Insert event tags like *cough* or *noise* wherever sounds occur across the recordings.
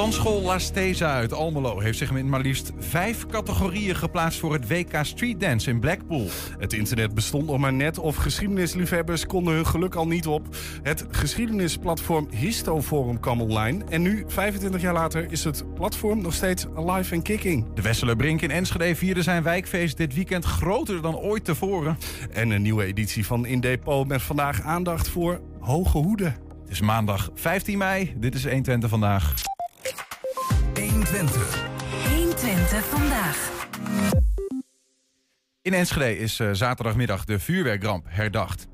Dansschool La Stesa uit Almelo heeft zich in maar liefst vijf categorieën geplaatst voor het WK Street Dance in Blackpool. Het internet bestond nog maar net of geschiedenisliefhebbers konden hun geluk al niet op. Het geschiedenisplatform Histoforum kwam online en nu, 25 jaar later, is het platform nog steeds alive en kicking. De Wessele Brink in Enschede vierde zijn wijkfeest dit weekend groter dan ooit tevoren. En een nieuwe editie van In Depot met vandaag aandacht voor hoge hoeden. Het is maandag 15 mei, dit is 120 vandaag. 120. 120 vandaag. In Enschede is uh, zaterdagmiddag de vuurwerkramp herdacht.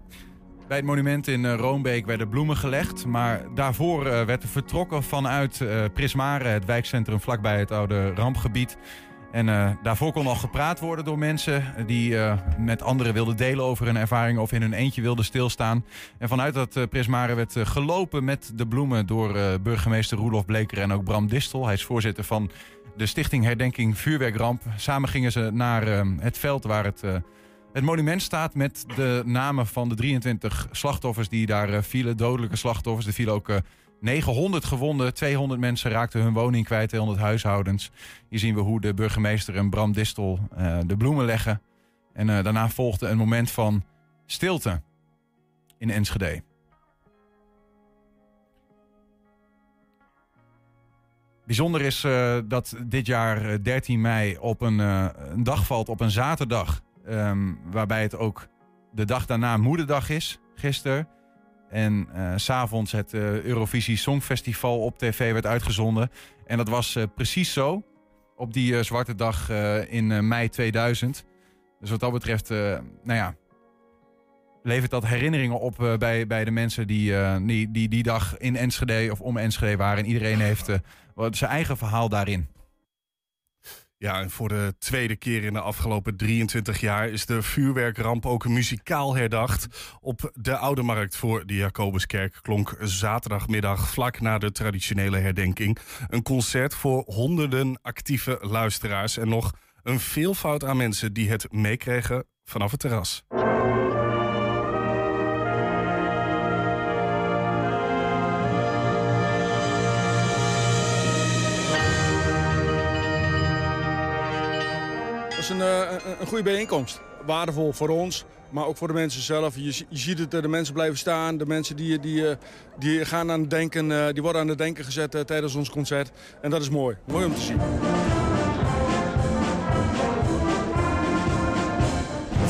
Bij het monument in uh, Roombeek werden bloemen gelegd. Maar daarvoor uh, werd er vertrokken vanuit Prismare, het wijkcentrum vlakbij het oude rampgebied. En uh, daarvoor kon al gepraat worden door mensen die uh, met anderen wilden delen over hun ervaringen of in hun eentje wilden stilstaan. En vanuit dat uh, Prismare werd gelopen met de bloemen door burgemeester Roelof Bleker en ook Bram Distel. Hij is voorzitter van de Stichting Herdenking Vuurwerkramp. Samen gingen ze naar het veld waar het, het monument staat met de namen van de 23 slachtoffers die daar vielen, dodelijke slachtoffers. Er vielen ook 900 gewonden, 200 mensen raakten hun woning kwijt, 200 huishoudens. Hier zien we hoe de burgemeester en Bram Distel uh, de bloemen leggen. En uh, daarna volgde een moment van stilte in Enschede. Bijzonder is uh, dat dit jaar 13 mei op een, een dag valt op een zaterdag. Um, waarbij het ook de dag daarna moederdag is, gisteren. En uh, s'avonds het uh, Eurovisie Songfestival op tv werd uitgezonden. En dat was uh, precies zo. Op die zwarte dag in mei 2000. Dus wat dat betreft, nou ja. Levert dat herinneringen op bij, bij de mensen die, die, die die dag in Enschede of om Enschede waren. En iedereen heeft zijn eigen verhaal daarin. Ja, en voor de tweede keer in de afgelopen 23 jaar is de vuurwerkramp ook muzikaal herdacht. Op de Oude Markt voor de Jacobuskerk klonk zaterdagmiddag vlak na de traditionele herdenking een concert voor honderden actieve luisteraars en nog een veelvoud aan mensen die het meekregen vanaf het terras. Is een, uh, een goede bijeenkomst. Waardevol voor ons, maar ook voor de mensen zelf. Je, je ziet het, de mensen blijven staan. De mensen die, die, eh, die gaan aan het denken, die worden aan het denken gezet tijdens ons concert. En dat is mooi. Mooi om te zien.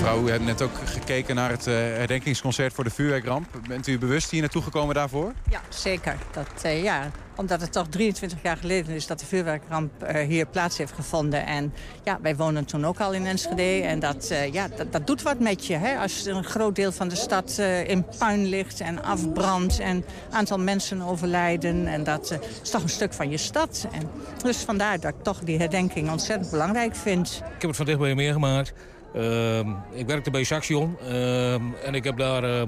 Mevrouw, u hebt net ook gekeken naar het uh, herdenkingsconcert voor de vuurwerkramp. Bent u bewust hier naartoe gekomen daarvoor? Ja, zeker. Dat, uh, ja, omdat het toch 23 jaar geleden is dat de vuurwerkramp uh, hier plaats heeft gevonden. En ja, wij wonen toen ook al in Enschede. En dat, ja, dat, dat, doet wat met je. Hè? Als een groot deel van de stad in puin ligt en afbrandt. En een aantal mensen overlijden. En dat is toch een stuk van je stad. En dus vandaar dat ik toch die herdenking ontzettend belangrijk vind. Ik heb het van dichtbij meegemaakt. Uh, ik werkte bij Saxion uh, en ik heb daar uh,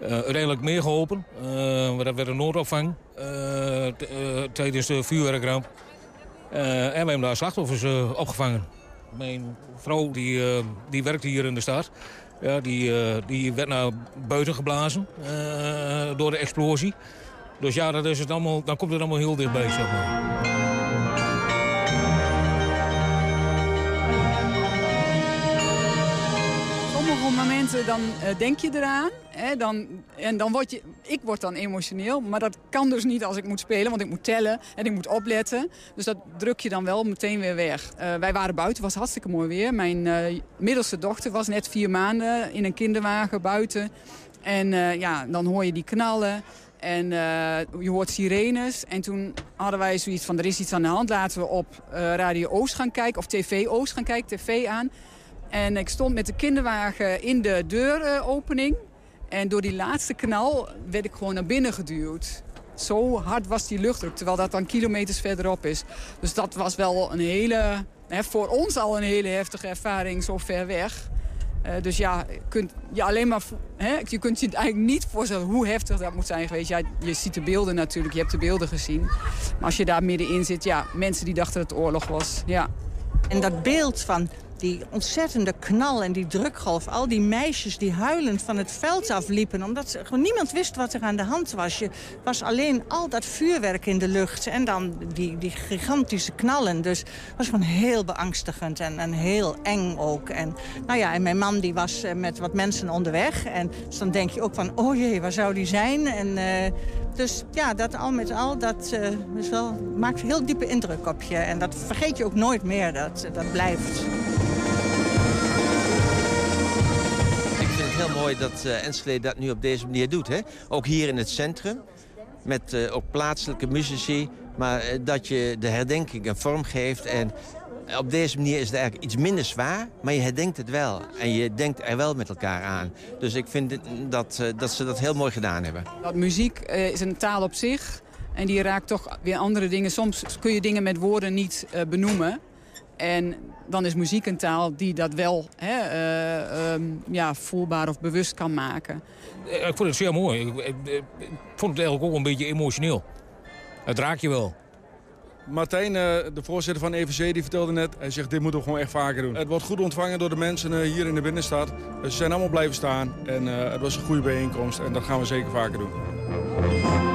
uiteindelijk mee geholpen. dat werd een noodopvang tijdens de vuurwerkramp. en we hebben daar slachtoffers opgevangen. Mijn vrouw die, die werkte hier in de stad. Ja, die, die werd naar buiten geblazen door de explosie. Dus ja, dat is het allemaal, dan komt het allemaal heel dichtbij. Dan uh, denk je eraan. Hè, dan, en dan word je, ik word dan emotioneel, maar dat kan dus niet als ik moet spelen, want ik moet tellen en ik moet opletten. Dus dat druk je dan wel meteen weer weg. Uh, wij waren buiten, was hartstikke mooi weer. Mijn uh, middelste dochter was net vier maanden in een kinderwagen buiten. En ja, dan hoor je die knallen. En je hoort sirenes. En toen hadden wij zoiets van, er is iets aan de hand. Laten we op Radio Oost gaan kijken, of TV Oost gaan kijken, tv aan. En ik stond met de kinderwagen in de deuropening. En door die laatste knal werd ik gewoon naar binnen geduwd. Zo hard was die luchtdruk, terwijl dat dan kilometers verderop is. Dus dat was wel een hele, voor ons al een hele heftige ervaring, zo ver weg. Uh, dus ja, kunt je alleen maar, hè, je kunt je eigenlijk niet voorstellen hoe heftig dat moet zijn geweest. Ja, je ziet de beelden natuurlijk, je hebt de beelden gezien. Maar als je daar middenin zit, ja, mensen die dachten dat het oorlog was, ja. En dat beeld van die ontzettende knal en die drukgolf. Al die meisjes die huilend van het veld afliepen. Omdat gewoon niemand wist wat er aan de hand was. Je was alleen al dat vuurwerk in de lucht. En dan die, die gigantische knallen. Dus het was gewoon heel beangstigend en, en heel eng ook. En, nou ja, en mijn man die was eh, met wat mensen onderweg. En dus dan denk je ook van, oh jee, waar zou die zijn? En, uh, dus ja, dat al met al, dat is wel, maakt heel diepe indruk op je. En dat vergeet je ook nooit meer, dat, dat blijft. Mooi dat uh, Enschede dat nu op deze manier doet. Hè? Ook hier in het centrum, met uh, ook plaatselijke muzici. Maar dat je de herdenking een vorm geeft en op deze manier is het eigenlijk iets minder zwaar, maar je herdenkt het wel. En je denkt er wel met elkaar aan. Dus ik vind dat, dat ze dat heel mooi gedaan hebben. Dat muziek is een taal op zich. En die raakt toch weer andere dingen. Soms kun je dingen met woorden niet benoemen. En dan is muziek een taal die dat wel hè, uh, um, ja, voelbaar of bewust kan maken. Ik vond het zeer mooi. Ik, ik, ik vond het eigenlijk ook een beetje emotioneel. Het raakt je wel. Martijn, de voorzitter van EVC, die vertelde net... hij zegt, dit moeten we gewoon echt vaker doen. Het wordt goed ontvangen door de mensen hier in de binnenstad. Ze zijn allemaal blijven staan en het was een goede bijeenkomst. En dat gaan we zeker vaker doen.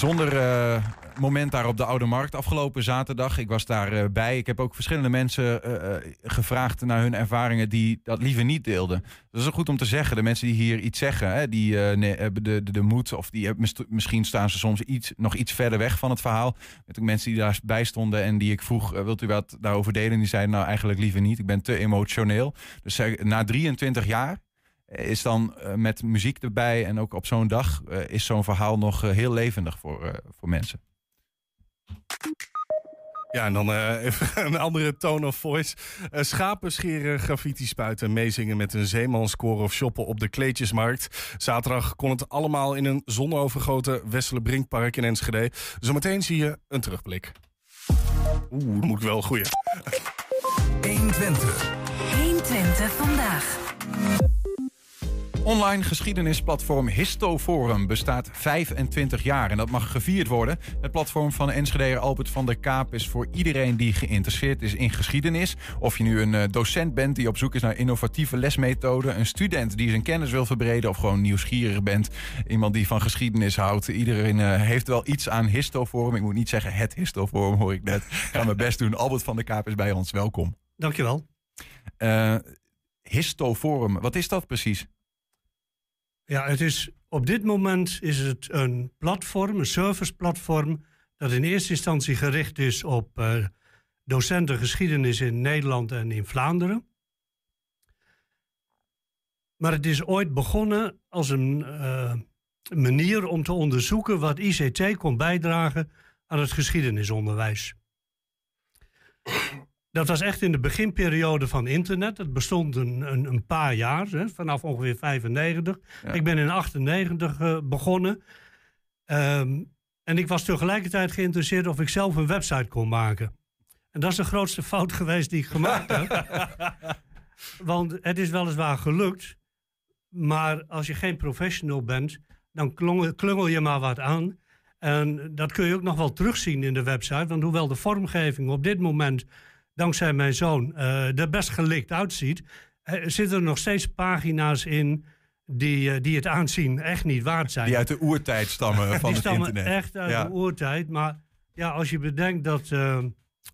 Bijzonder uh, moment daar op de Oude Markt afgelopen zaterdag. Ik was daarbij. Uh, bij. ik heb ook verschillende mensen uh, gevraagd naar hun ervaringen die dat liever niet deelden. Dat is ook goed om te zeggen. De mensen die hier iets zeggen, hè, die hebben de, de, moed of die misschien staan ze soms iets, nog iets verder weg van het verhaal. Met ook mensen die daarbij stonden en die ik vroeg, wilt u wat daarover delen? Die zeiden nou eigenlijk liever niet. Ik ben te emotioneel. Dus na 23 jaar is dan uh, met muziek erbij en ook op zo'n dag uh, is zo'n verhaal nog uh, heel levendig voor, voor mensen. Ja, en dan *laughs* even een andere tone of voice. schapen scheren, graffiti spuiten, meezingen met een zeemanskoor of shoppen op de kleedjesmarkt. Zaterdag kon het allemaal in een zonovergoten Wessele Brinkpark in Enschede. Zometeen zie je een terugblik. Oeh, moet ik wel goeie. 120. 120 vandaag. Online geschiedenisplatform Histoforum bestaat 25 jaar en dat mag gevierd worden. Het platform van Enschedeer Albert van der Kaap is voor iedereen die geïnteresseerd is in geschiedenis. Of je nu een docent bent die op zoek is naar innovatieve lesmethoden, een student die zijn kennis wil verbreden of gewoon nieuwsgierig bent, iemand die van geschiedenis houdt. Iedereen uh, heeft wel iets aan Histoforum. Ik moet niet zeggen het Histoforum, hoor ik net. Ik ga mijn best doen. Albert van der Kaap is bij ons. Welkom. Dankjewel. Uh, Histoforum, wat is dat precies? Ja, het is, op dit moment is het een platform, een serviceplatform, dat in eerste instantie gericht is op uh, docenten geschiedenis in Nederland en in Vlaanderen. Maar het is ooit begonnen als een uh, manier om te onderzoeken wat ICT kon bijdragen aan het geschiedenisonderwijs. Dat was echt in de beginperiode van internet. Het bestond een, een, een paar jaar, hè, vanaf ongeveer 95. Ja. Ik ben in 98 uh, begonnen. Um, en ik was tegelijkertijd geïnteresseerd of ik zelf een website kon maken. En dat is de grootste *laughs* fout geweest die ik gemaakt heb. *laughs* Want het is weliswaar gelukt. Maar als je geen professional bent, dan klungel je maar wat aan. En dat kun je ook nog wel terugzien in de website. Want hoewel de vormgeving op dit moment dankzij mijn zoon, uh, er best gelikt uitziet, uh, zitten er nog steeds pagina's in die, uh, die het aanzien echt niet waard zijn. Die uit de oertijd stammen *laughs* van die het stammen internet. echt uit Ja. de oertijd. Maar ja, als je bedenkt dat, uh,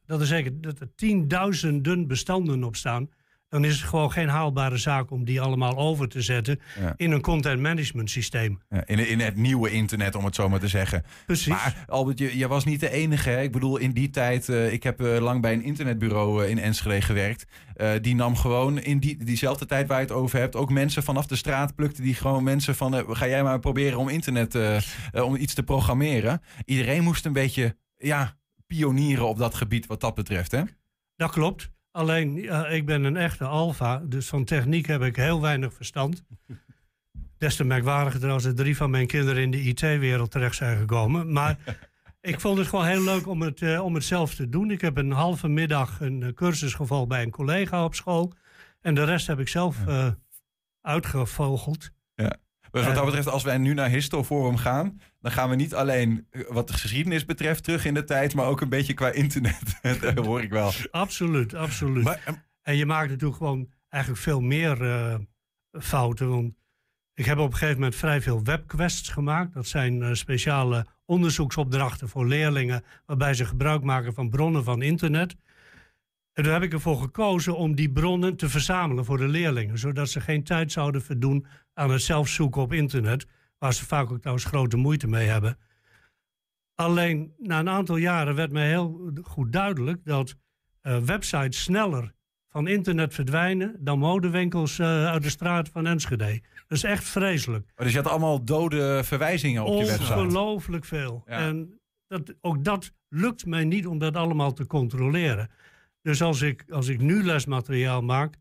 dat er zeker dat er tienduizenden bestanden op staan, dan is het gewoon geen haalbare zaak om die allemaal over te zetten Ja. in een content management systeem. Ja, in, in het nieuwe internet, om het zo maar te zeggen. Precies. Maar Albert, je, je was niet de enige. Hè? Ik bedoel, in die tijd, eh, ik heb eh, lang bij een internetbureau eh, in Enschede gewerkt. Die nam gewoon in die, diezelfde tijd waar je het over hebt, ook mensen vanaf de straat plukte die gewoon mensen van, ga jij maar proberen om internet, om iets te programmeren. Iedereen moest een beetje, ja, pionieren op dat gebied wat dat betreft, hè? Dat klopt. Alleen, ja, ik ben een echte alfa, dus van techniek heb ik heel weinig verstand. *laughs* Des te merkwaardiger als er drie van mijn kinderen in de IT-wereld terecht zijn gekomen. Maar *laughs* ik vond het gewoon heel leuk om het, uh, om het zelf te doen. Ik heb een halve middag een uh, cursus gevolgd bij een collega op school. En de rest heb ik zelf uh, uitgevogeld. Ja. Dus wat dat betreft, als wij nu naar Histoforum gaan, dan gaan we niet alleen wat de geschiedenis betreft terug in de tijd, maar ook een beetje qua internet. *laughs* dat hoor ik wel. Absoluut, absoluut. Maar, en je maakt natuurlijk gewoon eigenlijk veel meer uh, fouten. Want ik heb op een gegeven moment vrij veel webquests gemaakt. Dat zijn uh, speciale onderzoeksopdrachten voor leerlingen, waarbij ze gebruik maken van bronnen van internet. En daar heb ik ervoor gekozen om die bronnen te verzamelen voor de leerlingen, zodat ze geen tijd zouden verdoen aan het zelf zoeken op internet, waar ze vaak ook trouwens grote moeite mee hebben. Alleen na een aantal jaren werd mij heel goed duidelijk dat uh, websites sneller van internet verdwijnen dan modewinkels uh, uit de straat van Enschede. Dat is echt vreselijk. Maar dus je had allemaal dode verwijzingen op je website? Ongelooflijk veel. Ja. En dat, ook dat lukt mij niet om dat allemaal te controleren. Dus als ik, als ik nu lesmateriaal maak,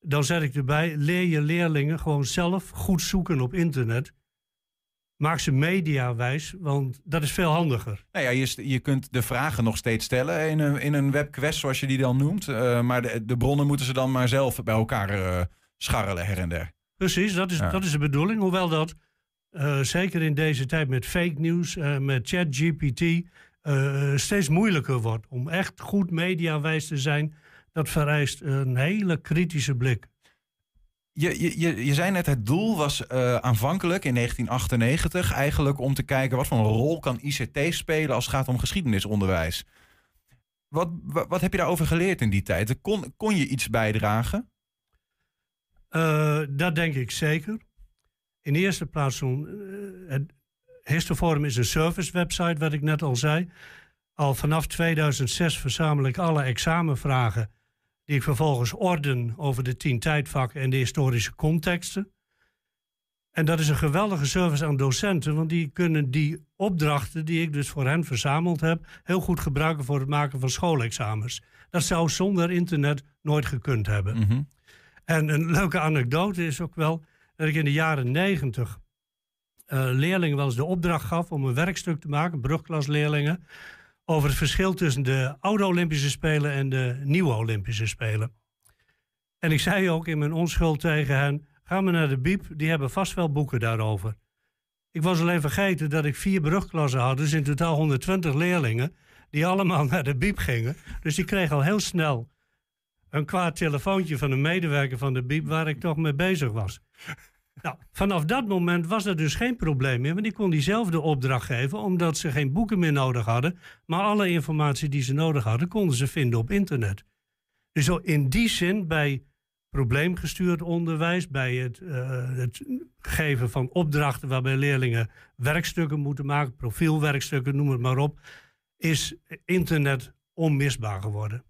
dan zet ik erbij: leer je leerlingen gewoon zelf goed zoeken op internet. Maak ze mediawijs, want dat is veel handiger. Nou ja, je, je kunt de vragen nog steeds stellen in een, in een webquest, zoals je die dan noemt. Uh, maar de, de, bronnen moeten ze dan maar zelf bij elkaar uh, scharrelen her en der. Precies, dat is, ja. dat is de bedoeling. Hoewel dat uh, zeker in deze tijd met fake news, met ChatGPT, steeds moeilijker wordt. Om echt goed mediawijs te zijn, dat vereist een hele kritische blik. Je, je, je zei net, het doel was uh, aanvankelijk in 1998 eigenlijk om te kijken wat voor een rol kan ICT spelen als het gaat om geschiedenisonderwijs. Wat, wat, heb je daarover geleerd in die tijd? Kon, kon je iets bijdragen? Uh, dat denk ik zeker. In de eerste plaats, uh, het Histoforum is een service website, wat ik net al zei. Al vanaf 2006 verzamel ik alle examenvragen die ik vervolgens orden over de tien tijdvakken en de historische contexten. En dat is een geweldige service aan docenten, want die kunnen die opdrachten die ik dus voor hen verzameld heb, heel goed gebruiken voor het maken van schoolexamens. Dat zou zonder internet nooit gekund hebben. Mm -hmm. En een leuke anekdote is ook wel dat ik in de jaren negentig uh, leerlingen wel eens de opdracht gaf om een werkstuk te maken, brugklasleerlingen over het verschil tussen de oude Olympische Spelen en de nieuwe Olympische Spelen. En ik zei ook in mijn onschuld tegen hen: ga maar naar de Biep, die hebben vast wel boeken daarover. Ik was alleen vergeten dat ik vier brugklassen had, dus in totaal 120 leerlingen, die allemaal naar de Biep gingen. Dus die kregen al heel snel een kwaad telefoontje van een medewerker van de Biep waar ik toch mee bezig was. Nou, vanaf dat moment was er dus geen probleem meer, want die kon diezelfde opdracht geven, omdat ze geen boeken meer nodig hadden. Maar alle informatie die ze nodig hadden, konden ze vinden op internet. Dus in die zin, bij probleemgestuurd onderwijs, bij het, uh, het geven van opdrachten waarbij leerlingen werkstukken moeten maken, profielwerkstukken, noem het maar op, is internet onmisbaar geworden.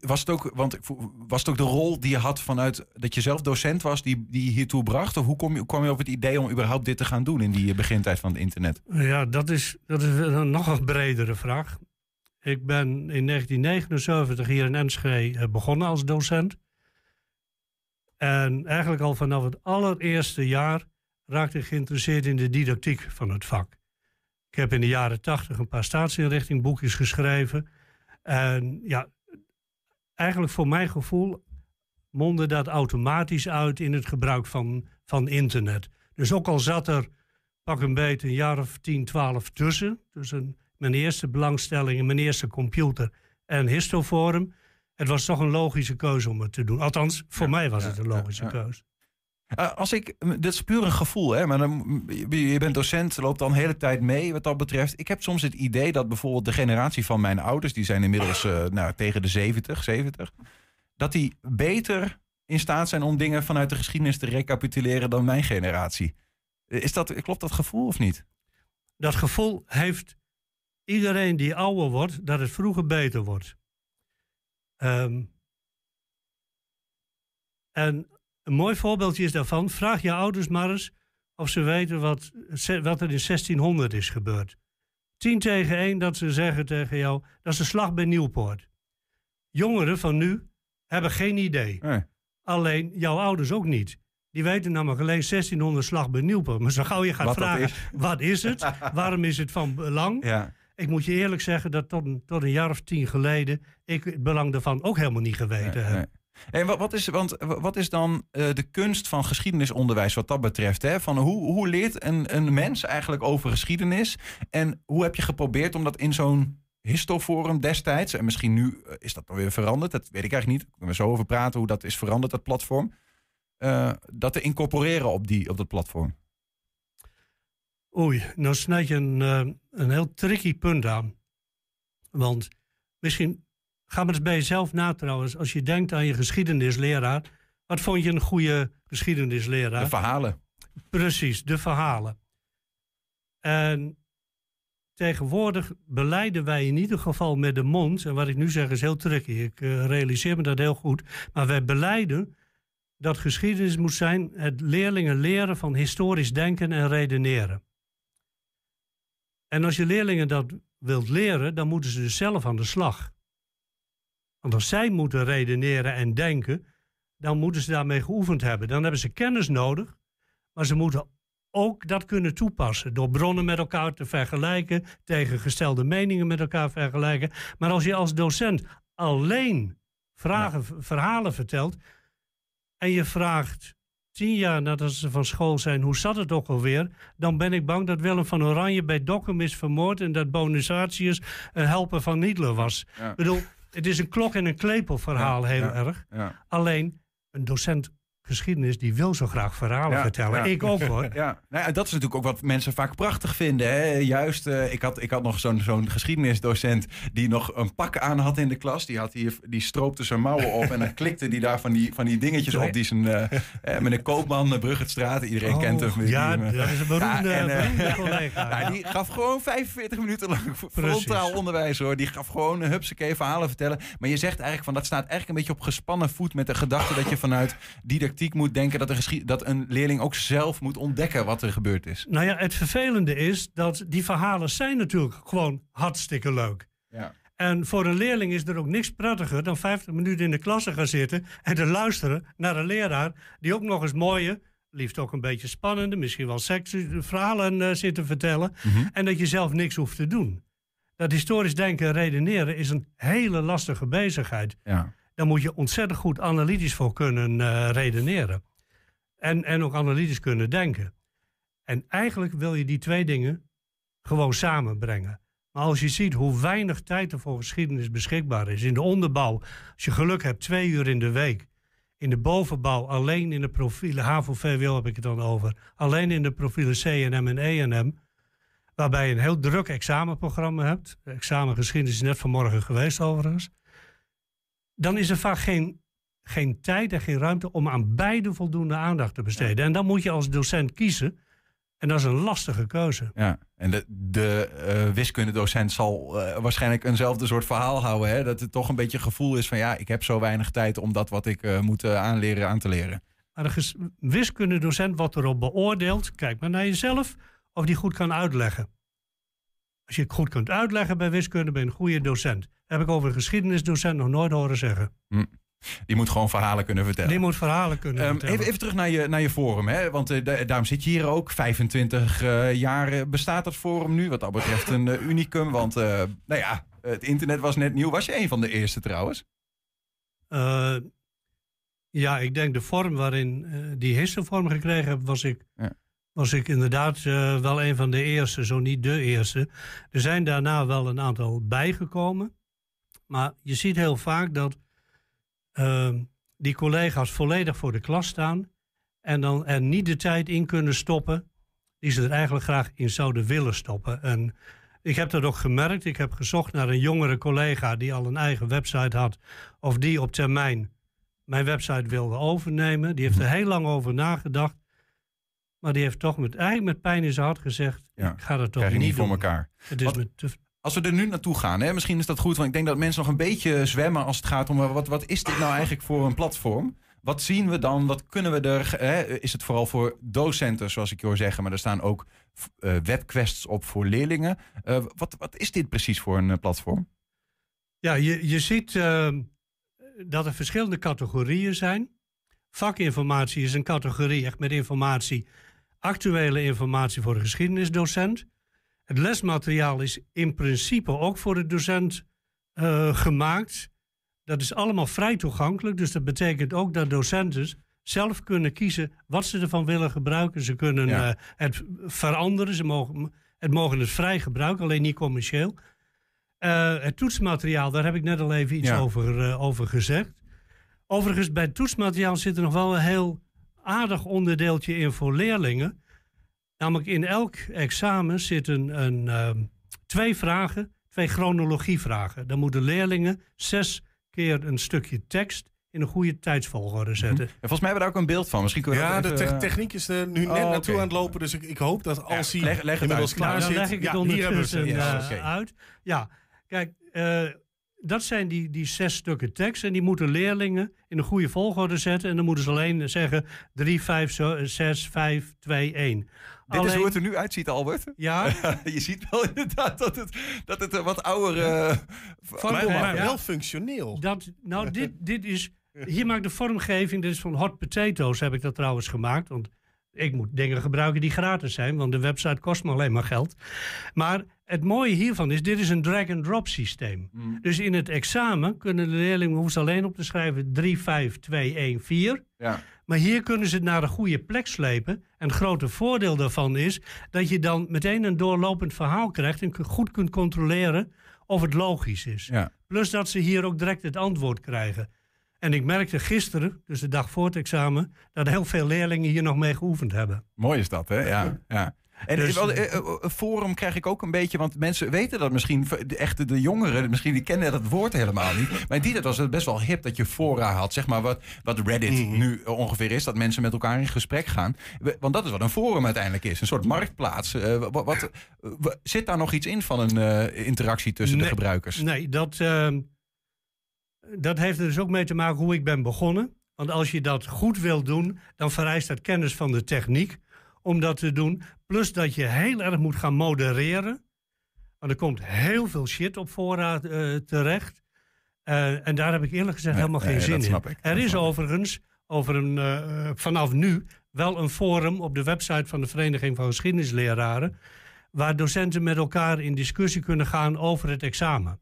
Was het, ook, want was het ook de rol die je had vanuit dat je zelf docent was, die, die hiertoe bracht? Of hoe kom je, kwam je op het idee om überhaupt dit te gaan doen in die begintijd van het internet? Ja, dat is, dat is een nog een bredere vraag. Ik ben in 1979 hier in Enschede eh, begonnen als docent. En eigenlijk al vanaf het allereerste jaar raakte ik geïnteresseerd in de didactiek van het vak. Ik heb in de jaren 80 een paar staatsinrichtingboekjes geschreven. En ja, eigenlijk voor mijn gevoel mondde dat automatisch uit in het gebruik van, van internet. Dus ook al zat er pak een beetje een jaar of 10, 12 tussen, tussen mijn eerste belangstelling en mijn eerste computer en Histoforum, het was toch een logische keuze om het te doen. Althans, voor mij was het een logische keuze. Uh, als ik, dit is puur een gevoel, hè, maar je bent docent, loopt dan de hele tijd mee wat dat betreft. Ik heb soms het idee dat bijvoorbeeld de generatie van mijn ouders, die zijn inmiddels uh, nou, tegen de 70, 70, dat die beter in staat zijn om dingen vanuit de geschiedenis te recapituleren dan mijn generatie. Is dat, klopt dat gevoel of niet? Dat gevoel heeft iedereen die ouder wordt, dat het vroeger beter wordt. Um, en een mooi voorbeeldje is daarvan. Vraag je ouders maar eens of ze weten wat, wat er in 1600 is gebeurd. 10 tegen 1 dat ze zeggen tegen jou, dat is de slag bij Nieuwpoort. Jongeren van nu hebben geen idee. Nee. Alleen jouw ouders ook niet. die weten namelijk alleen 1600 slag bij Nieuwpoort. Maar zo gauw je gaat Wat vragen, is. *laughs* wat is het? Waarom is het van belang? Ja. Ik moet je eerlijk zeggen dat tot een, tot een jaar of tien geleden... ik het belang daarvan ook helemaal niet geweten heb. Nee. En wat, wat, is, want, wat is dan eh, de kunst van geschiedenisonderwijs wat dat betreft? Hè? Van hoe, hoe leert een, een mens eigenlijk over geschiedenis? En hoe heb je geprobeerd om dat in zo'n histoforum destijds... en misschien nu eh, is dat dan weer veranderd, dat weet ik eigenlijk niet. Daar kunnen we zo over praten hoe dat is veranderd, dat platform. eh, dat te incorporeren op, die, op dat platform. Oei, nou snijd je een, een heel tricky punt aan. Want misschien, ga maar eens bij jezelf na trouwens. Als je denkt aan je geschiedenisleraar. Wat vond je een goede geschiedenisleraar? De verhalen. Precies, de verhalen. En tegenwoordig beleiden wij in ieder geval met de mond. En wat ik nu zeg is heel tricky. Ik eh, realiseer me dat heel goed. Maar wij beleiden dat geschiedenis moet zijn het leerlingen leren van historisch denken en redeneren. En als je leerlingen dat wilt leren, dan moeten ze dus zelf aan de slag. Want als zij moeten redeneren en denken, dan moeten ze daarmee geoefend hebben. Dan hebben ze kennis nodig, maar ze moeten ook dat kunnen toepassen. Door bronnen met elkaar te vergelijken, tegengestelde meningen met elkaar vergelijken. Maar als je als docent alleen vragen, verhalen vertelt en je vraagt tien jaar nadat ze van school zijn, hoe zat het ook alweer? Dan ben ik bang dat Willem van Oranje bij Dokkum is vermoord en dat Bonusatius een helper van Hitler was. Ja. Ik bedoel, het is een klok- en een klepel verhaal heel erg. Alleen, een docent geschiedenis die wil zo graag verhalen Ja, vertellen. ja. Ik ook hoor. *laughs* Ja, nou, ja, dat is natuurlijk ook wat mensen vaak prachtig vinden. Hè? Juist, eh, ik, had, ik had nog zo'n zo'n geschiedenisdocent die nog een pak aan had in de klas. Die, had hier, die stroopte zijn mouwen op en dan klikte die daar van die, van die dingetjes op. Die zijn, eh eh, meneer Koopman, Bruggetstraat, iedereen Oh, kent hem. Die- ja, die, dat is een beroemde, en, beroemde collega. *laughs* ja, ja. die gaf gewoon 45 minuten lang frontaal onderwijs hoor. Die gaf gewoon een hupsakee verhalen vertellen. Maar je zegt eigenlijk van dat staat eigenlijk een beetje op gespannen voet met de gedachte dat je vanuit didactiek moet denken dat dat een leerling ook zelf moet ontdekken wat er gebeurd is. Nou ja, het vervelende is dat die verhalen zijn natuurlijk gewoon hartstikke leuk. Ja. En voor een leerling is er ook niks prettiger dan 50 minuten in de klas te gaan zitten en te luisteren naar een leraar die ook nog eens mooie, liefst ook een beetje spannende, misschien wel sexy verhalen eh, zit te vertellen. En dat je zelf niks hoeft te doen. Dat historisch denken en redeneren is een hele lastige bezigheid. Ja. Daar moet je ontzettend goed analytisch voor kunnen eh, redeneren. En, en ook analytisch kunnen denken. En eigenlijk wil je die twee dingen gewoon samenbrengen. Maar als je ziet hoe weinig tijd er voor geschiedenis beschikbaar is. In de onderbouw, als je geluk hebt, twee uur in de week. In de bovenbouw, alleen in de profielen, HAVO, VWO heb ik het dan over. Alleen in de profielen CNM en ENM. Waarbij je een heel druk examenprogramma hebt. Examen geschiedenis is net vanmorgen geweest overigens. Dan is er vaak geen, geen tijd en geen ruimte om aan beide voldoende aandacht te besteden. En dan moet je als docent kiezen. En dat is een lastige keuze. Ja, en de, de eh, wiskundedocent zal eh, waarschijnlijk eenzelfde soort verhaal houden. Hè? Dat het toch een beetje gevoel is van ja, ik heb zo weinig tijd om dat wat ik eh, moet aanleren aan te leren. Maar de ges- wiskundedocent wordt erop beoordeeld. Kijk maar naar jezelf of die goed kan uitleggen. Als je het goed kunt uitleggen bij wiskunde, ben je een goede docent. Heb ik over een geschiedenisdocent nog nooit horen zeggen. Die moet gewoon verhalen kunnen vertellen. Die moet verhalen kunnen Ehm, vertellen. even, even terug naar je, naar je forum, hè? want eh, da- daarom zit je hier ook. 25 eh, jaar eh, bestaat het forum nu. Wat dat betreft een unicum, want nou ja, het internet was net nieuw. Was je een van de eerste trouwens? Ja, ik denk de vorm waarin die histovorm gekregen heb, was ik, Ja. was ik inderdaad wel een van de eerste, zo niet de eerste. Er zijn daarna wel een aantal bijgekomen. Maar je ziet heel vaak dat ehm, die collega's volledig voor de klas staan en dan er niet de tijd in kunnen stoppen die ze er eigenlijk graag in zouden willen stoppen. En ik heb dat ook gemerkt. Ik heb gezocht naar een jongere collega die al een eigen website had. Of die op termijn mijn website wilde overnemen. Die heeft er heel lang over nagedacht. Maar die heeft toch met, eigenlijk met pijn in zijn hart gezegd... Ja, ik ga dat toch niet niet voor doen. elkaar. Het is Wat- me te, Als we er nu naartoe gaan, hè, misschien is dat goed, want ik denk dat mensen nog een beetje zwemmen als het gaat om eh, wat, wat is dit nou eigenlijk voor een platform? Wat zien we dan? Wat kunnen we er? Hè? Is het vooral voor docenten, zoals ik je hoor zeggen, maar er staan ook eh, webquests op voor leerlingen. Eh, wat, wat is dit precies voor een platform? Ja, je, je ziet ehm, dat er verschillende categorieën zijn. Vakinformatie is een categorie met informatie, actuele informatie voor de geschiedenisdocent. Het lesmateriaal is in principe ook voor de docent uh, gemaakt. Dat is allemaal vrij toegankelijk, dus dat betekent ook dat docenten zelf kunnen kiezen wat ze ervan willen gebruiken. Ze kunnen uh, het veranderen, ze mogen, het mogen het vrij gebruiken, alleen niet commercieel. Uh, het toetsmateriaal, daar heb ik net al even iets over, over gezegd. Overigens, bij het toetsmateriaal zit er nog wel een heel aardig onderdeeltje in voor leerlingen. Namelijk in elk examen zitten een, uh, twee vragen, twee chronologievragen. Dan moeten leerlingen zes keer een stukje tekst in een goede tijdsvolgorde zetten. Ja, volgens mij hebben we daar ook een beeld van. Misschien kunnen we ja, even... de te techniek is er nu net Oh, naartoe oké. aan het lopen. Dus ik, ik hoop dat als hij leg- inmiddels uit. klaar Nou, dan zit... leg ik het ja, hier hebben we ondertussen ze. Ja, eh, uit. Ja, kijk, eh, dat zijn die, die zes stukken tekst. En die moeten leerlingen in een goede volgorde zetten. En dan moeten ze alleen zeggen 3, 5, 6, 5, 2, 1. Dit is hoe het er nu uitziet, Albert. Ja, *laughs* je ziet wel inderdaad dat het, dat het een wat ouder eh, Van- Maar, wel functioneel. dat, nou, dit, dit is. Hier maakt de vormgeving, dit is van Hot Potatoes, heb ik dat trouwens gemaakt. Want ik moet dingen gebruiken die gratis zijn, want de website kost me alleen maar geld. Maar het mooie hiervan is, dit is een drag-and-drop systeem. Dus in het examen kunnen de leerlingen hoeven alleen op te schrijven 3, 5, 2, 1, 4. Ja. Maar hier kunnen ze het naar een goede plek slepen. En het grote voordeel daarvan is dat je dan meteen een doorlopend verhaal krijgt en goed kunt controleren of het logisch is. Ja. Plus dat ze hier ook direct het antwoord krijgen. En ik merkte gisteren, dus de dag voor het examen, dat heel veel leerlingen hier nog mee geoefend hebben. Mooi is dat, hè? Ja. ja. En Dus- wel, eh, eh, een forum krijg ik ook een beetje, want mensen weten dat misschien, de echte de jongeren, misschien die kennen dat woord helemaal niet. Maar in die tijd was het best wel hip dat je fora had, zeg maar wat, wat Reddit Mhm. nu ongeveer is, dat mensen met elkaar in gesprek gaan. Want dat is wat een forum uiteindelijk is, een soort marktplaats. Eh, wat, wat, eh, wa- zit daar nog iets in van een eh, interactie tussen de gebruikers? Nee, dat, ehm, dat heeft er dus ook mee te maken hoe ik ben begonnen. Want als je dat goed wil doen, dan vereist dat kennis van de techniek om dat te doen. Plus dat je heel erg moet gaan modereren. Want er komt heel veel shit op voorraad eh, terecht. Eh, en daar heb ik eerlijk gezegd Nee, helemaal nee, geen zin in. ik, Er is overigens over een, eh, vanaf nu wel een forum op de website van de Vereniging van Geschiedenisleraren. Waar docenten met elkaar in discussie kunnen gaan over het examen.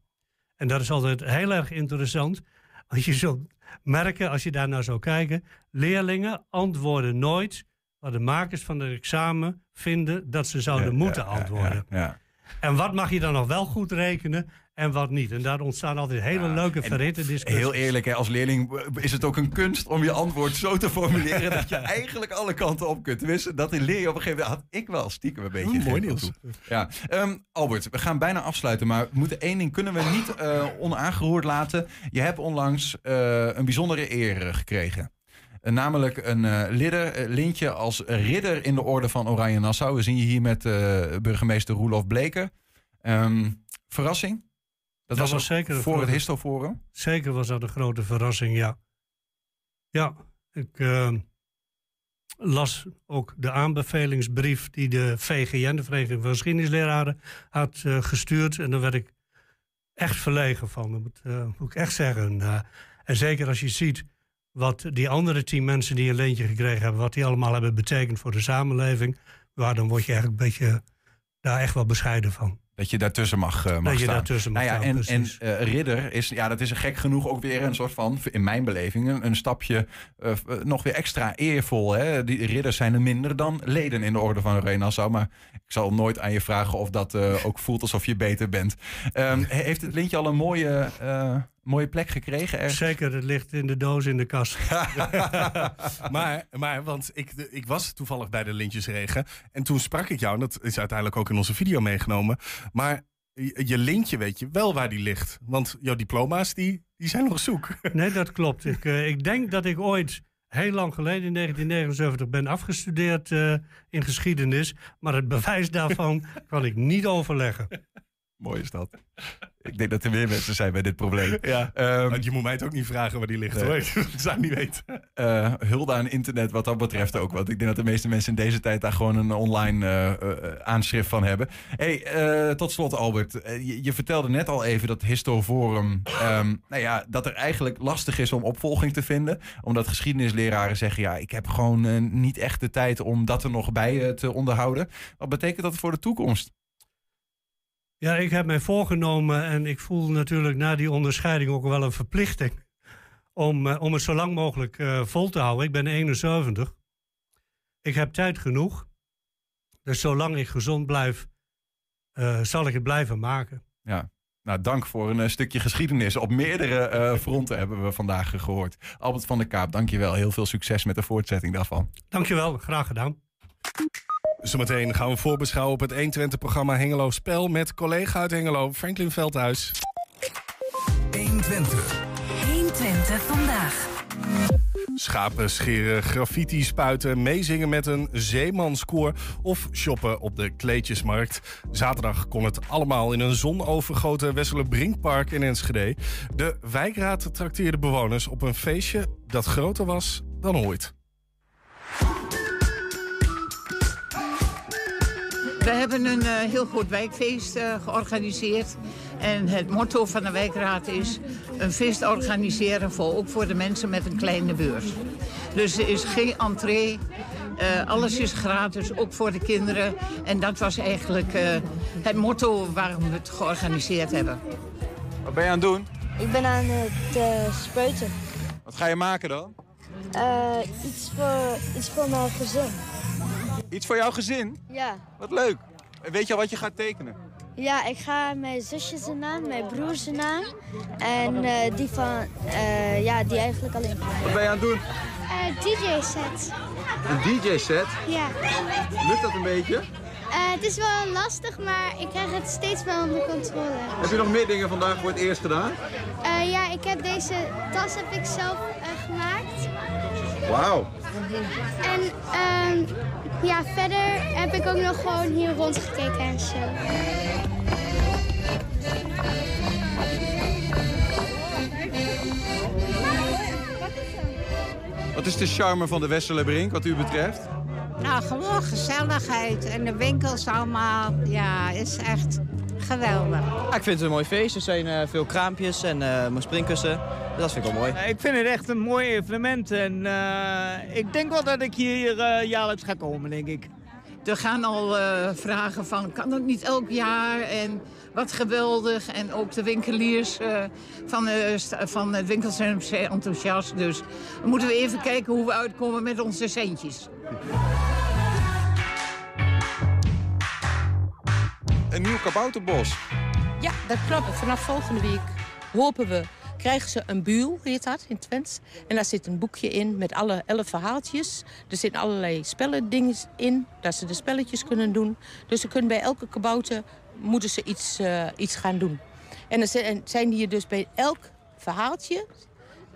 En dat is altijd heel erg interessant. Want je zult merken, als je daar naar zou kijken, leerlingen antwoorden nooit wat de makers van het examen vinden dat ze zouden Ja, moeten ja, antwoorden. Ja, ja. En wat mag je dan nog wel goed rekenen en wat niet? En daar ontstaan altijd hele Ja, leuke verhitte discussies. Heel eerlijk, hè, als leerling is het ook een kunst om je antwoord zo te formuleren dat je *laughs* eigenlijk alle kanten op kunt. Tenminste, dat leer je op een gegeven moment. Had ik wel stiekem een beetje. Oeh, mooi toe. Ja. Ehm, Albert, we gaan bijna afsluiten, maar we moeten één ding kunnen we niet eh, onaangeroerd laten. Je hebt onlangs eh, een bijzondere eer eh, gekregen. Eh, namelijk een eh, lidder, eh, lintje als ridder in de orde van Oranje Nassau. We zien je hier met burgemeester Roelof Bleker. Ehm, verrassing? Dat, was ook zeker voor het Histoforum. Zeker was dat een grote verrassing, ja. Ja, ik eh, las ook de aanbevelingsbrief die de VGN, de Vereniging van Geschiedenisleraren, had gestuurd. En daar werd ik echt verlegen van, dat moet, moet ik echt zeggen. En zeker als je ziet wat die andere tien mensen die een leentje gekregen hebben, wat die allemaal hebben betekend voor de samenleving, ja, dan word je eigenlijk een beetje daar echt wel bescheiden van. Dat je daartussen mag, eh, mag dat je staan. daartussen mag Nou ja, staan, en, en eh, ridder is, ja, dat is gek genoeg ook weer een soort van, in mijn beleving, een, een stapje eh, nog weer extra eervol. Hè? Die ridders zijn er minder dan leden in de orde van Oranje Nassau. Maar ik zal nooit aan je vragen of dat ook voelt alsof je beter bent. Ehm, he- heeft het lintje al een mooie, mooie plek gekregen? ergens? Zeker, het ligt in de doos in de kast. *laughs* *laughs* maar, maar, want ik, ik was toevallig bij de Lintjesregen. En toen sprak ik jou, en dat is uiteindelijk ook in onze video meegenomen. Maar je, je lintje weet je wel waar die ligt. Want jouw diploma's, die, die zijn nog zoek. *laughs* Nee, dat klopt. Ik, eh, ik denk dat ik ooit heel lang geleden, in 1979, ben afgestudeerd eh, in geschiedenis. Maar het bewijs daarvan kan ik niet overleggen. Mooi is dat. Ik denk dat er meer mensen zijn bij dit probleem. Ja, Ehm, want je moet mij het ook niet vragen waar die ligt Nee. hoor. *laughs* Ik zou het niet weten. eh, hulde aan internet wat dat betreft ook. Want ik denk dat de meeste mensen in deze tijd daar gewoon een online eh, eh, aanschrift van hebben. Hey, tot slot Albert. Je, je vertelde net al even dat Histoforum... ehm, nou ja, dat er eigenlijk lastig is om opvolging te vinden. Omdat geschiedenisleraren zeggen... ja, ik heb gewoon niet echt de tijd om dat er nog bij te onderhouden. Wat betekent dat voor de toekomst? Ja, ik heb mij voorgenomen en ik voel natuurlijk na die onderscheiding ook wel een verplichting om, eh, om het zo lang mogelijk eh, vol te houden. Ik ben 71. Ik heb tijd genoeg. Dus zolang ik gezond blijf, eh, zal ik het blijven maken. Ja. Nou, dank voor een stukje geschiedenis. Op meerdere fronten hebben we vandaag eh, gehoord. Albert van der Kaap, dankjewel. Heel veel succes met de voortzetting daarvan. Dankjewel, graag gedaan. Zometeen gaan we voorbeschouwen op het 120-programma Hengelo Spel... met collega uit Hengelo, Franklin Veldhuis. 120. 120 vandaag. Schapen scheren, graffiti spuiten, meezingen met een zeemanskoor of shoppen op de kleedjesmarkt. Zaterdag kon het allemaal in een zonovergoten Wesselenbrinkpark in Enschede. De wijkraad trakteerde bewoners op een feestje dat groter was dan ooit. We hebben een eh, heel goed wijkfeest eh, georganiseerd. En het motto van de wijkraad is een feest organiseren voor, ook voor de mensen met een kleine beurs. Dus er is geen entree, eh, alles is gratis, ook voor de kinderen. En dat was eigenlijk eh, het motto waarom we het georganiseerd hebben. Wat ben je aan het doen? Ik ben aan het spuiten. Wat ga je maken dan? Eh, iets, voor, iets voor mijn gezin. Iets voor jouw gezin? Ja. Wat leuk. En weet je al wat je gaat tekenen? Ja, ik ga mijn zusjes naam, mijn broers naam en eh, die van, eh, ja, die eigenlijk alleen. Wat ben je aan het doen? DJ-set. Een DJ-set? Ja. Lukt dat een beetje? Eh, het is wel lastig, maar ik krijg het steeds wel onder controle. Heb je nog meer dingen vandaag voor het eerst gedaan? Eh, ja, ik heb deze tas heb ik zelf eh, gemaakt. Wauw. En ehm, ja, verder heb ik ook nog gewoon hier rondgekeken en zo. Wat is de charme van de Wesselenbrink wat u betreft? Nou, gewoon gezelligheid en de winkels allemaal. Ja, is echt geweldig. Ja, ik vind het een mooi feest. Er zijn eh, veel kraampjes en eh mooie springkussen. Dat vind ik wel mooi. Ik vind het echt een mooi evenement en eh, ik denk wel dat ik hier eh, jaarlijks ga komen, denk ik. Er gaan al eh, vragen van, kan dat niet elk jaar? En wat geweldig. En ook de winkeliers eh, van, eh, van het winkelcentrum zijn enthousiast. Dus dan moeten we even kijken hoe we uitkomen met onze centjes. Een nieuw kabouterbos. Ja, dat klopt. Vanaf volgende week hopen we, krijgen ze een buul, heet dat, in Twents. En daar zit een boekje in met alle elf verhaaltjes. Er zitten allerlei spellendingen in, dat ze de spelletjes kunnen doen. Dus ze kunnen bij elke kabouter, moeten ze iets, eh, iets gaan doen. En er zijn- zijn hier dus bij elk verhaaltje,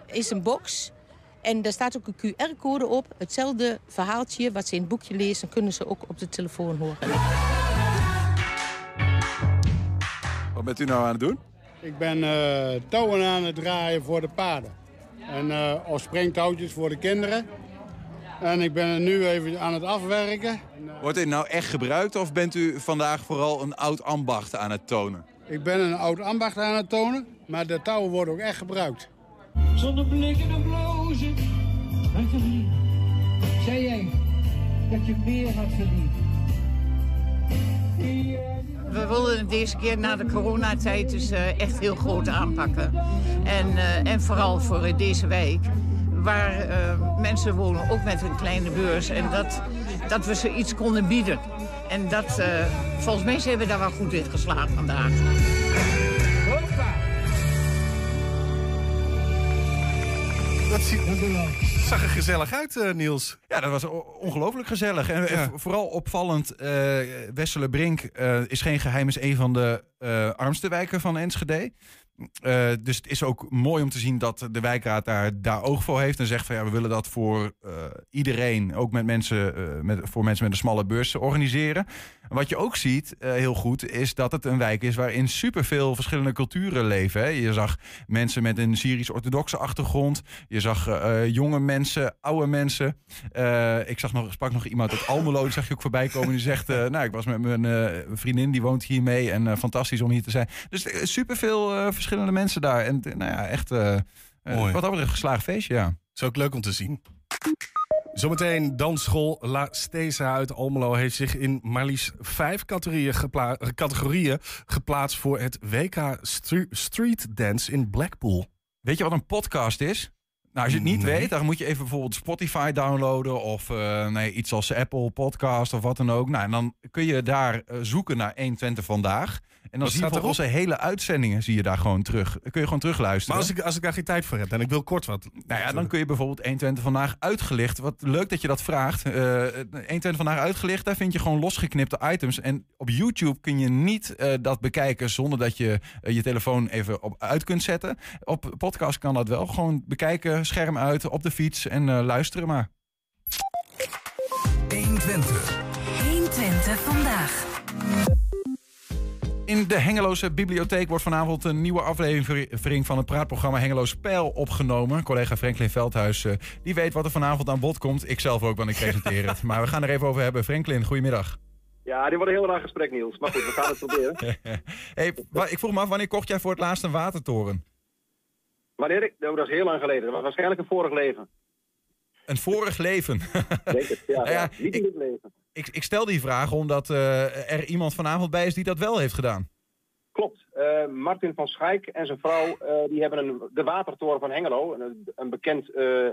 is een box... En daar staat ook een QR-code op. Hetzelfde verhaaltje wat ze in het boekje lezen... kunnen ze ook op de telefoon horen. Wat bent u nou aan het doen? Ik ben eh, touwen aan het draaien voor de paarden. En, eh of springtouwtjes voor de kinderen. En ik ben er nu even aan het afwerken. Wordt dit nou echt gebruikt of bent u vandaag vooral een oud ambacht aan het tonen? Ik ben een oud ambacht aan het tonen, maar de touwen worden ook echt gebruikt. Zonder blikken en blozen had je niet. Zei jij dat je meer had verdiend. We wilden het deze keer na de coronatijd dus eh, echt heel groot aanpakken. En, eh, en vooral voor eh, deze wijk. Waar mensen wonen, ook met een kleine beurs. En dat, dat we ze iets konden bieden. En dat, volgens mij zijn we daar wel goed in geslaagd vandaag. Dat zie- zag er gezellig uit, eh, Niels. Ja, dat was ongelooflijk gezellig. En vooral opvallend, eh Wesselenbrink eh is geen geheim, is een van de eh, armste wijken van Enschede. eh, dus het is ook mooi om te zien dat de wijkraad daar, daar oog voor heeft. En zegt van ja, we willen dat voor eh, iedereen, ook met mensen, eh, met, voor mensen met een smalle beurs, organiseren. Wat je ook ziet, eh, heel goed, is dat het een wijk is waarin superveel verschillende culturen leven. Hè. Je zag mensen met een Syrisch-orthodoxe achtergrond. Je zag eh, jonge mensen, oude mensen. Eh, ik zag nog, sprak nog iemand uit Almelo, die zag je ook voorbij komen. Die zegt, eh, nou, ik was met mijn eh, vriendin, die woont hier mee. En eh, fantastisch om hier te zijn. Dus eh, superveel eh, verschillende mensen daar. En eh, nou ja, echt, eh, eh, wat dat betreft, geslaagd feestje, ja. Is ook leuk om te zien. Zometeen dansschool La Stesa uit Almelo heeft zich in maar liefst vijf categorieën, gepla- categorieën geplaatst voor het WK Stre- Street Dance in Blackpool. Weet je wat een podcast is? Nou, als je het niet Nee. weet, dan moet je even bijvoorbeeld Spotify downloaden of eh, nee, iets als Apple Podcast of wat dan ook. Nou, en dan kun je daar eh, zoeken naar 120 vandaag. En dan zie je voor onze hele uitzendingen zie je daar gewoon terug. Dan kun je gewoon terugluisteren. Maar als ik, als ik daar geen tijd voor heb en ik wil kort wat. Nou ja, dan kun je bijvoorbeeld 120 vandaag uitgelicht. Wat leuk dat je dat vraagt. Eh 120 vandaag uitgelicht, daar vind je gewoon losgeknipte items. En op YouTube kun je niet eh, dat bekijken zonder dat je eh, je telefoon even op uit kunt zetten. Op podcast kan dat wel. Gewoon bekijken, scherm uit, op de fiets en eh, luisteren maar. 120. 120 vandaag. In de Hengeloze Bibliotheek wordt vanavond een nieuwe aflevering van het praatprogramma Hengeloos Pijl opgenomen. Collega Franklin Veldhuis, eh, die weet wat er vanavond aan bod komt. Ik zelf ook, want ik presenteer het. *laughs* Maar we gaan er even over hebben. Franklin, goedemiddag. Ja, dit wordt een heel raar gesprek, Niels. Maar goed, we gaan het proberen. *laughs* hey, ik vroeg me af, wanneer kocht jij voor het laatst een watertoren? Wanneer ik... Oh, dat is heel lang geleden. Dat was waarschijnlijk een vorig leven. Een vorig leven. Denk het. Ja, *laughs* Nou ja, ja, niet in dit leven. Ik, ik stel die vraag omdat eh, er iemand vanavond bij is die dat wel heeft gedaan. Klopt. Eh, Martin van Schaik en zijn vrouw eh, die hebben een, de Watertoren van Hengelo, een, een bekend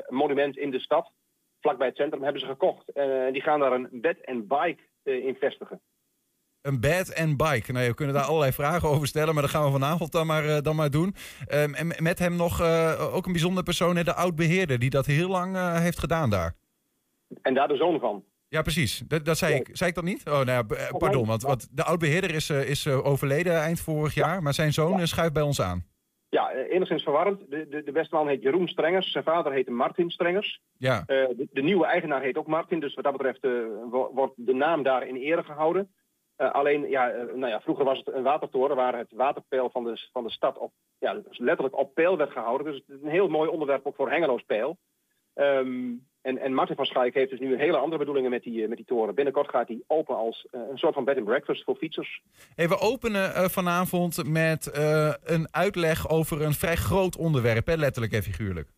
monument in de stad, vlakbij het centrum, hebben ze gekocht. En die gaan daar een bed en bike in vestigen. Een bed en bike. Nou, we kunnen daar allerlei vragen over stellen, maar dat gaan we vanavond dan maar, dan maar doen. Ehm, en met hem nog ook een bijzondere persoon, de oud-beheerder, die dat heel lang heeft gedaan daar. En daar de zoon van. Ja, precies. Dat, dat zei, ik, zei ik dat niet? Oh, nou ja, eh, pardon. Want, want de oud-beheerder is, eh, is eh, overleden eind vorig jaar, maar zijn zoon schuift bij ons aan. Ja, enigszins verwarrend. De, de, de beste heet Jeroen Strengers. Zijn vader heette Martin Strengers. Ja. De, de nieuwe eigenaar heet ook Martin. Dus wat dat betreft wo- wordt de naam daar in ere gehouden. Eh, alleen, ja, nou ja, vroeger was het een watertoren waar het waterpeil van de, van de stad op, ja, dus letterlijk op peil werd gehouden. Dus het is een heel mooi onderwerp ook voor Hengelo's peil. Ehm, en, en Martin van Schaik heeft dus nu een hele andere bedoelingen met die, eh, met die toren. Binnenkort gaat die open als eh, een soort van bed and breakfast voor fietsers. Hey, we openen eh, vanavond met een uitleg over een vrij groot onderwerp, hè, letterlijk en figuurlijk.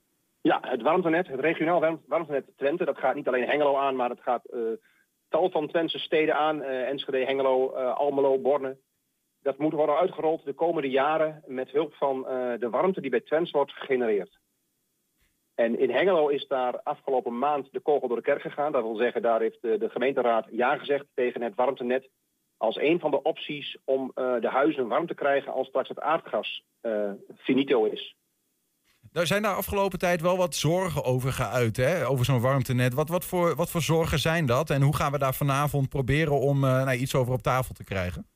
Ja, het warmtenet, het regionaal warm- warmtenet Twente, dat gaat niet alleen Hengelo aan, maar het gaat tal van Twentse steden aan. Enschede, Hengelo, Almelo, Borne. Dat moet worden uitgerold de komende jaren met hulp van de warmte die bij Twents wordt gegenereerd. En in Hengelo is daar afgelopen maand de kogel door de kerk gegaan. Dat wil zeggen, daar heeft de, de gemeenteraad ja gezegd tegen het warmtenet als een van de opties om eh, de huizen warm te krijgen als straks het aardgas eh, finito is. Daar zijn daar afgelopen tijd wel wat zorgen over geuit, hè? over zo'n warmtenet. Wat, wat, voor, wat voor zorgen zijn dat? En hoe gaan we daar vanavond proberen om eh, nou, iets over op tafel te krijgen?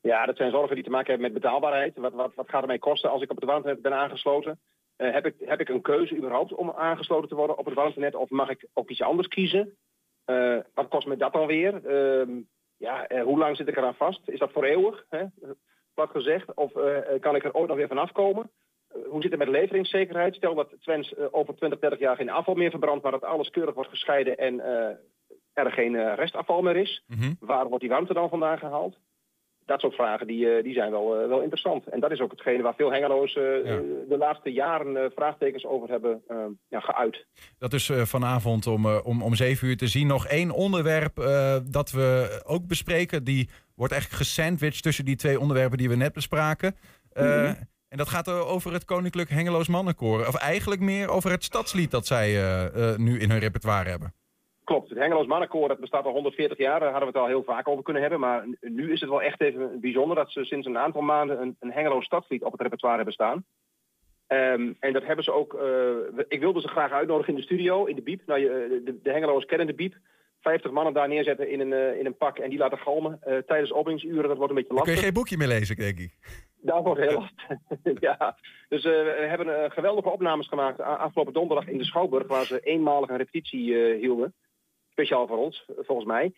Ja, dat zijn zorgen die te maken hebben met betaalbaarheid. Wat, wat, wat gaat het mij kosten als ik op het warmtenet ben aangesloten? Eh, heb, ik, heb ik een keuze überhaupt om aangesloten te worden op het warmtenet? Of mag ik ook iets anders kiezen? Eh, wat kost me dat alweer? Ehm ja, eh, hoe lang zit ik eraan vast? Is dat voor eeuwig? Hè? Plat gezegd. Of kan ik er ooit nog weer vanaf komen? Hoe zit het met leveringszekerheid? Stel dat Twents eh, over 20, 30 jaar geen afval meer verbrandt, maar dat alles keurig wordt gescheiden en er geen restafval meer is. Waar wordt die warmte dan vandaan gehaald? Dat soort vragen die, eh, die zijn wel, eh, wel interessant. En dat is ook hetgene waar veel Hengelo's eh, de laatste jaren eh, vraagtekens over hebben eh, ja, geuit. Dat is eh, vanavond om, om, om 7 uur te zien. Nog één onderwerp eh, dat we ook bespreken. Die wordt eigenlijk gesandwiched tussen die twee onderwerpen die we net bespraken. Eh, Mhm. En dat gaat over het Koninklijk Hengeloos Mannenkoor. Of eigenlijk meer over het stadslied dat zij eh, eh, nu in hun repertoire hebben. Klopt, het Hengeloos Mannenkoor dat bestaat al 140 jaar. Daar hadden we het al heel vaak over kunnen hebben. Maar nu is het wel echt even bijzonder dat ze sinds een aantal maanden een, een Hengeloos stadslied op het repertoire hebben staan. Ehm, en dat hebben ze ook. eh, ik wilde ze graag uitnodigen in de studio, in de Biep. Nou, je, de, de Hengeloos kennen de Biep. 50 mannen daar neerzetten in een, eh, in een pak en die laten galmen eh, tijdens openingsuren. Dat wordt een beetje Daar kun lastig. je geen boekje meer lezen, denk ik. Dat wordt heel lastig. *laughs* ja. Dus we hebben geweldige opnames gemaakt afgelopen donderdag in de Schouwburg, waar ze eenmalig een repetitie hielden. Speciaal voor ons, volgens mij.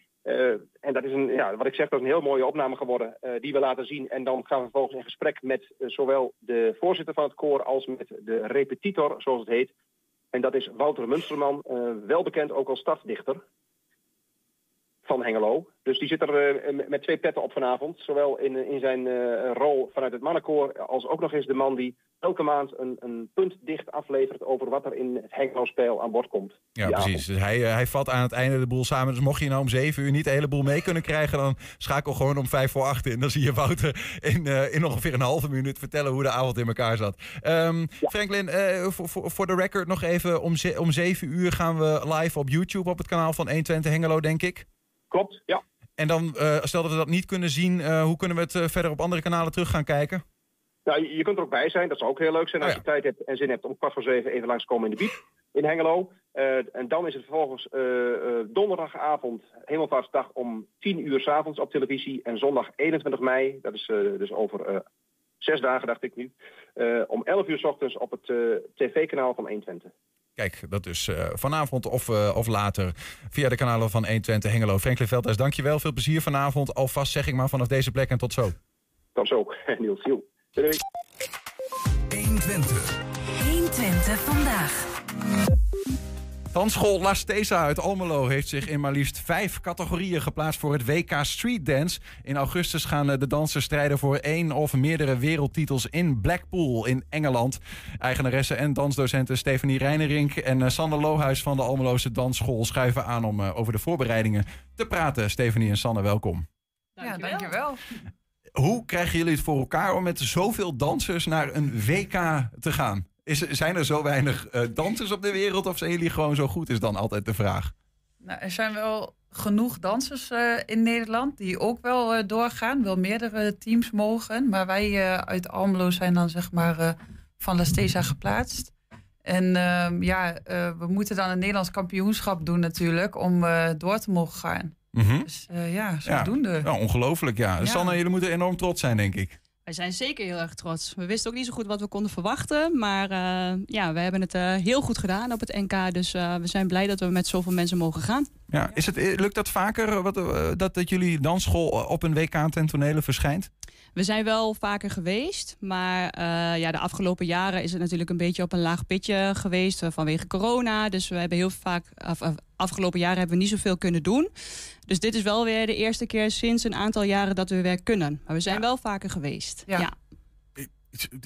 en dat is een, ja, wat ik zeg, dat is een heel mooie opname geworden, die we laten zien. En dan gaan we vervolgens in gesprek met zowel de voorzitter van het koor als met de repetitor, zoals het heet. En dat is Wouter Munsterman, wel bekend ook als stadsdichter van Hengelo. Dus die zit er uh, met twee petten op vanavond. Zowel in, in zijn uh, rol vanuit het mannenkoor als ook nog eens de man die elke maand een, een punt dicht aflevert over wat er in het Hengelo-spel aan bod komt. Ja, precies. Dus hij, hij vat aan het einde de boel samen. Dus mocht je nou om zeven uur niet de hele boel mee kunnen krijgen, dan schakel gewoon om vijf voor acht in. Dan zie je Wouter in, in ongeveer een halve minuut vertellen hoe de avond in elkaar zat. Um, ja. Franklin, voor de record nog even, om, ze om zeven uur gaan we live op YouTube op het kanaal van 120 Hengelo, denk ik. Klopt, ja. En dan, uh, stel dat we dat niet kunnen zien, uh, hoe kunnen we het uh, verder op andere kanalen terug gaan kijken? Nou, je, je, kunt er ook bij zijn, dat zou ook heel leuk zijn als oh, ja. je tijd hebt en zin hebt om kwart voor zeven even langskomen in de Biep in Hengelo. en dan is het vervolgens donderdagavond, hemelvaartsdag om 10 uur s avonds op televisie. En zondag 21 mei, dat is dus over zes dagen dacht ik nu, om 11 uur s ochtends op het tv-kanaal van 120. Kijk, dat is uh, vanavond of, uh, of later via de kanalen van 120 Hengelo. Franklin Veldhuis, dankjewel. Veel plezier vanavond. Alvast zeg ik maar vanaf deze plek en tot zo. Tot zo, *laughs* Niels. Doei. 120. 120 vandaag. Dansschool La Stesa uit Almelo heeft zich in maar liefst vijf categorieën geplaatst voor het WK Street Dance. In augustus gaan de dansers strijden voor één of meerdere wereldtitels in Blackpool in Engeland. Eigenaresse en dansdocenten Stefanie Reinerink en Sander Lohuis van de Almeloze Dansschool schuiven aan om over de voorbereidingen te praten. Stefanie en Sanne, welkom. Ja, dankjewel. Hoe krijgen jullie het voor elkaar om met zoveel dansers naar een WK te gaan? Is, zijn er zo weinig uh, dansers op de wereld of zijn jullie gewoon zo goed, is dan altijd de vraag. Nou, er zijn wel genoeg dansers uh, in Nederland die ook wel uh, doorgaan, wel meerdere teams mogen. Maar wij uit Almelo zijn dan zeg maar van La Stesa geplaatst. En ehm, ja, we moeten dan een Nederlands kampioenschap doen natuurlijk om door te mogen gaan. Mm -hmm. Dus ja, zodoende. Ja, ja, ongelooflijk ja. ja. Sanne, jullie moeten enorm trots zijn denk ik. Wij zijn zeker heel erg trots. We wisten ook niet zo goed wat we konden verwachten. Maar uh, ja, we hebben het uh, heel goed gedaan op het NK. Dus uh, we zijn blij dat we met zoveel mensen mogen gaan. Ja, is het, lukt dat vaker wat, dat, dat jullie dansschool op een WK ten tonele verschijnt? We zijn wel vaker geweest, maar ja, de afgelopen jaren is het natuurlijk een beetje op een laag pitje geweest vanwege corona. Dus we hebben heel vaak, af, af, afgelopen jaren hebben we niet zoveel kunnen doen. Dus dit is wel weer de eerste keer sinds een aantal jaren dat we weer kunnen. Maar we zijn ja. wel vaker geweest. ja. ja.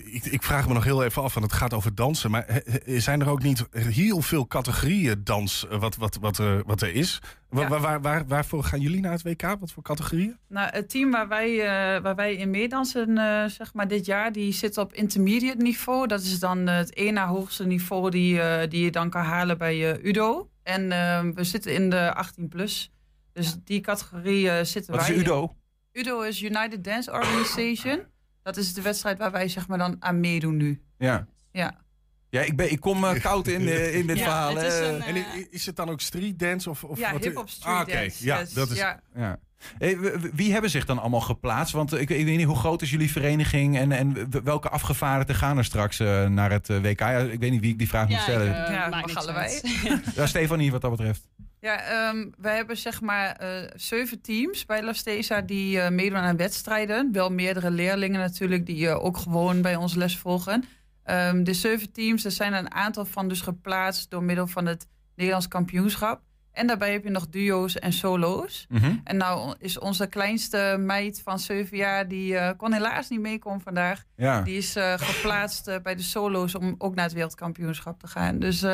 Ik, ik, vraag me nog heel even af, want het gaat over dansen. Maar zijn er ook niet heel veel categorieën dans wat, wat, wat, er, wat er is? Ja. Waar, waar, waar, waarvoor gaan jullie naar het WK? Wat voor categorieën? Nou, het team waar wij, uh, waar wij in meedansen uh, zeg maar dit jaar, die zit op intermediate niveau. Dat is dan het één na hoogste niveau die, uh, die je dan kan halen bij UDO. En we zitten in de 18 plus. Dus die categorie zitten wat wij Wat is UDO? In. UDO is United Dance Organization. Dat is de wedstrijd waar wij zeg maar dan aan meedoen nu. Ja. Ja. Ja, ik, ben, ik kom uh, koud in, uh, in dit ja, verhaal. Het is een, uh... En is het dan ook street dance? Of, of ja, hip-hop street ah, okay. dance. Ja, yes. dat is. Ja. ja. Hey, wie hebben zich dan allemaal geplaatst? Want ik, ik, weet niet, hoe groot is jullie vereniging en, en welke afgevaardigden gaan er straks naar het WK? Ja, ik weet niet wie ik die vraag moet stellen. Ik, ja, mag allebei. ja, Stefanie, wat dat betreft. Ja, um, wij hebben zeg maar uh, zeven teams bij La Stesa die uh, meedoen aan wedstrijden. Wel meerdere leerlingen natuurlijk die uh, ook gewoon bij ons les volgen. Um, de zeven teams, er zijn een aantal van dus geplaatst door middel van het Nederlands kampioenschap. En daarbij heb je nog duo's en solo's. Mm -hmm. En nou is onze kleinste meid van zeven jaar, die kon helaas niet meekomen vandaag. Ja. Die is geplaatst bij de solo's om ook naar het wereldkampioenschap te gaan. Dus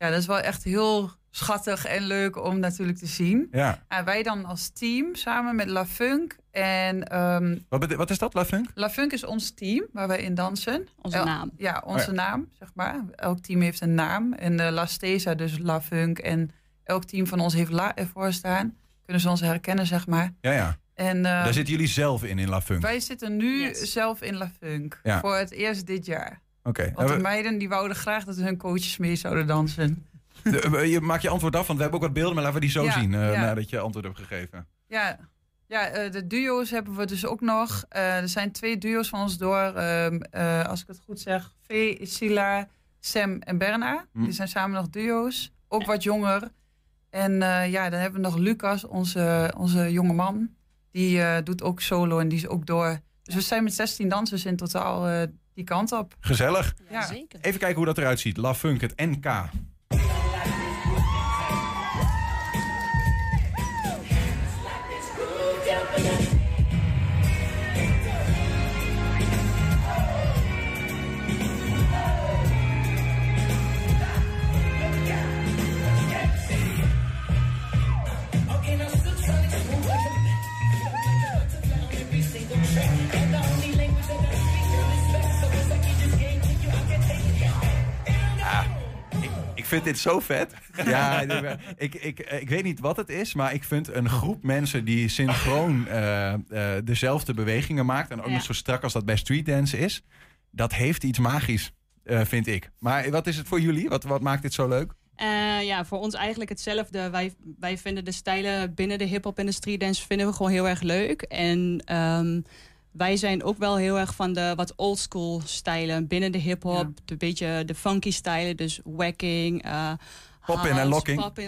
ja, dat is wel echt heel schattig en leuk om natuurlijk te zien. Ja. En wij dan als team samen met La Funk. En, um, wat, wat, is dat, La Funk? La Funk is ons team waar wij in dansen. Onze El naam. Ja, onze oh ja. naam, zeg maar. Elk team heeft een naam. En uh, La Stesa, dus La Funk. En elk team van ons heeft La ervoor staan. Kunnen ze ons herkennen, zeg maar. Ja, ja. En, uh, Daar zitten jullie zelf in, in La Funk? Wij zitten nu yes. zelf in La Funk. Ja. Voor het eerst dit jaar. Oké. Okay. Want de meiden die wouden graag dat hun coaches mee zouden dansen. De, je maakt je antwoord af, want we hebben ook wat beelden, maar laten we die zo ja, zien uh, ja. nadat je antwoord hebt gegeven. Ja, Ja, eh, de duo's hebben we dus ook nog. Eh, er zijn twee duo's van ons door. Ehm, eh, als ik het goed zeg, V, Sila, Sam en Berna. Hm. Die zijn samen nog duo's. Ook wat jonger. En eh, ja, dan hebben we nog Lucas, onze, onze jonge man. Die eh, doet ook solo en die is ook door. Dus we zijn met 16 dansers in totaal eh, die kant op. Gezellig. Ja, zeker. Even kijken hoe dat eruit ziet. La Funk, het NK. Vind dit zo vet. Ja, ik, ik, ik weet niet wat het is, maar ik vind een groep mensen die synchroon eh, eh, dezelfde bewegingen maakt. En ook Ja. nog zo strak als dat bij streetdance is. Dat heeft iets magisch, eh, vind ik. Maar wat is het voor jullie? Wat, wat maakt dit zo leuk? Eh, ja, voor ons eigenlijk hetzelfde. Wij, wij vinden de stijlen binnen de hip-hop en de streetdance vinden we gewoon heel erg leuk. En ehm, wij zijn ook wel heel erg van de wat oldschool stijlen binnen de hip-hop. De beetje de funky stijlen, dus wacking. eh Pop-in en house,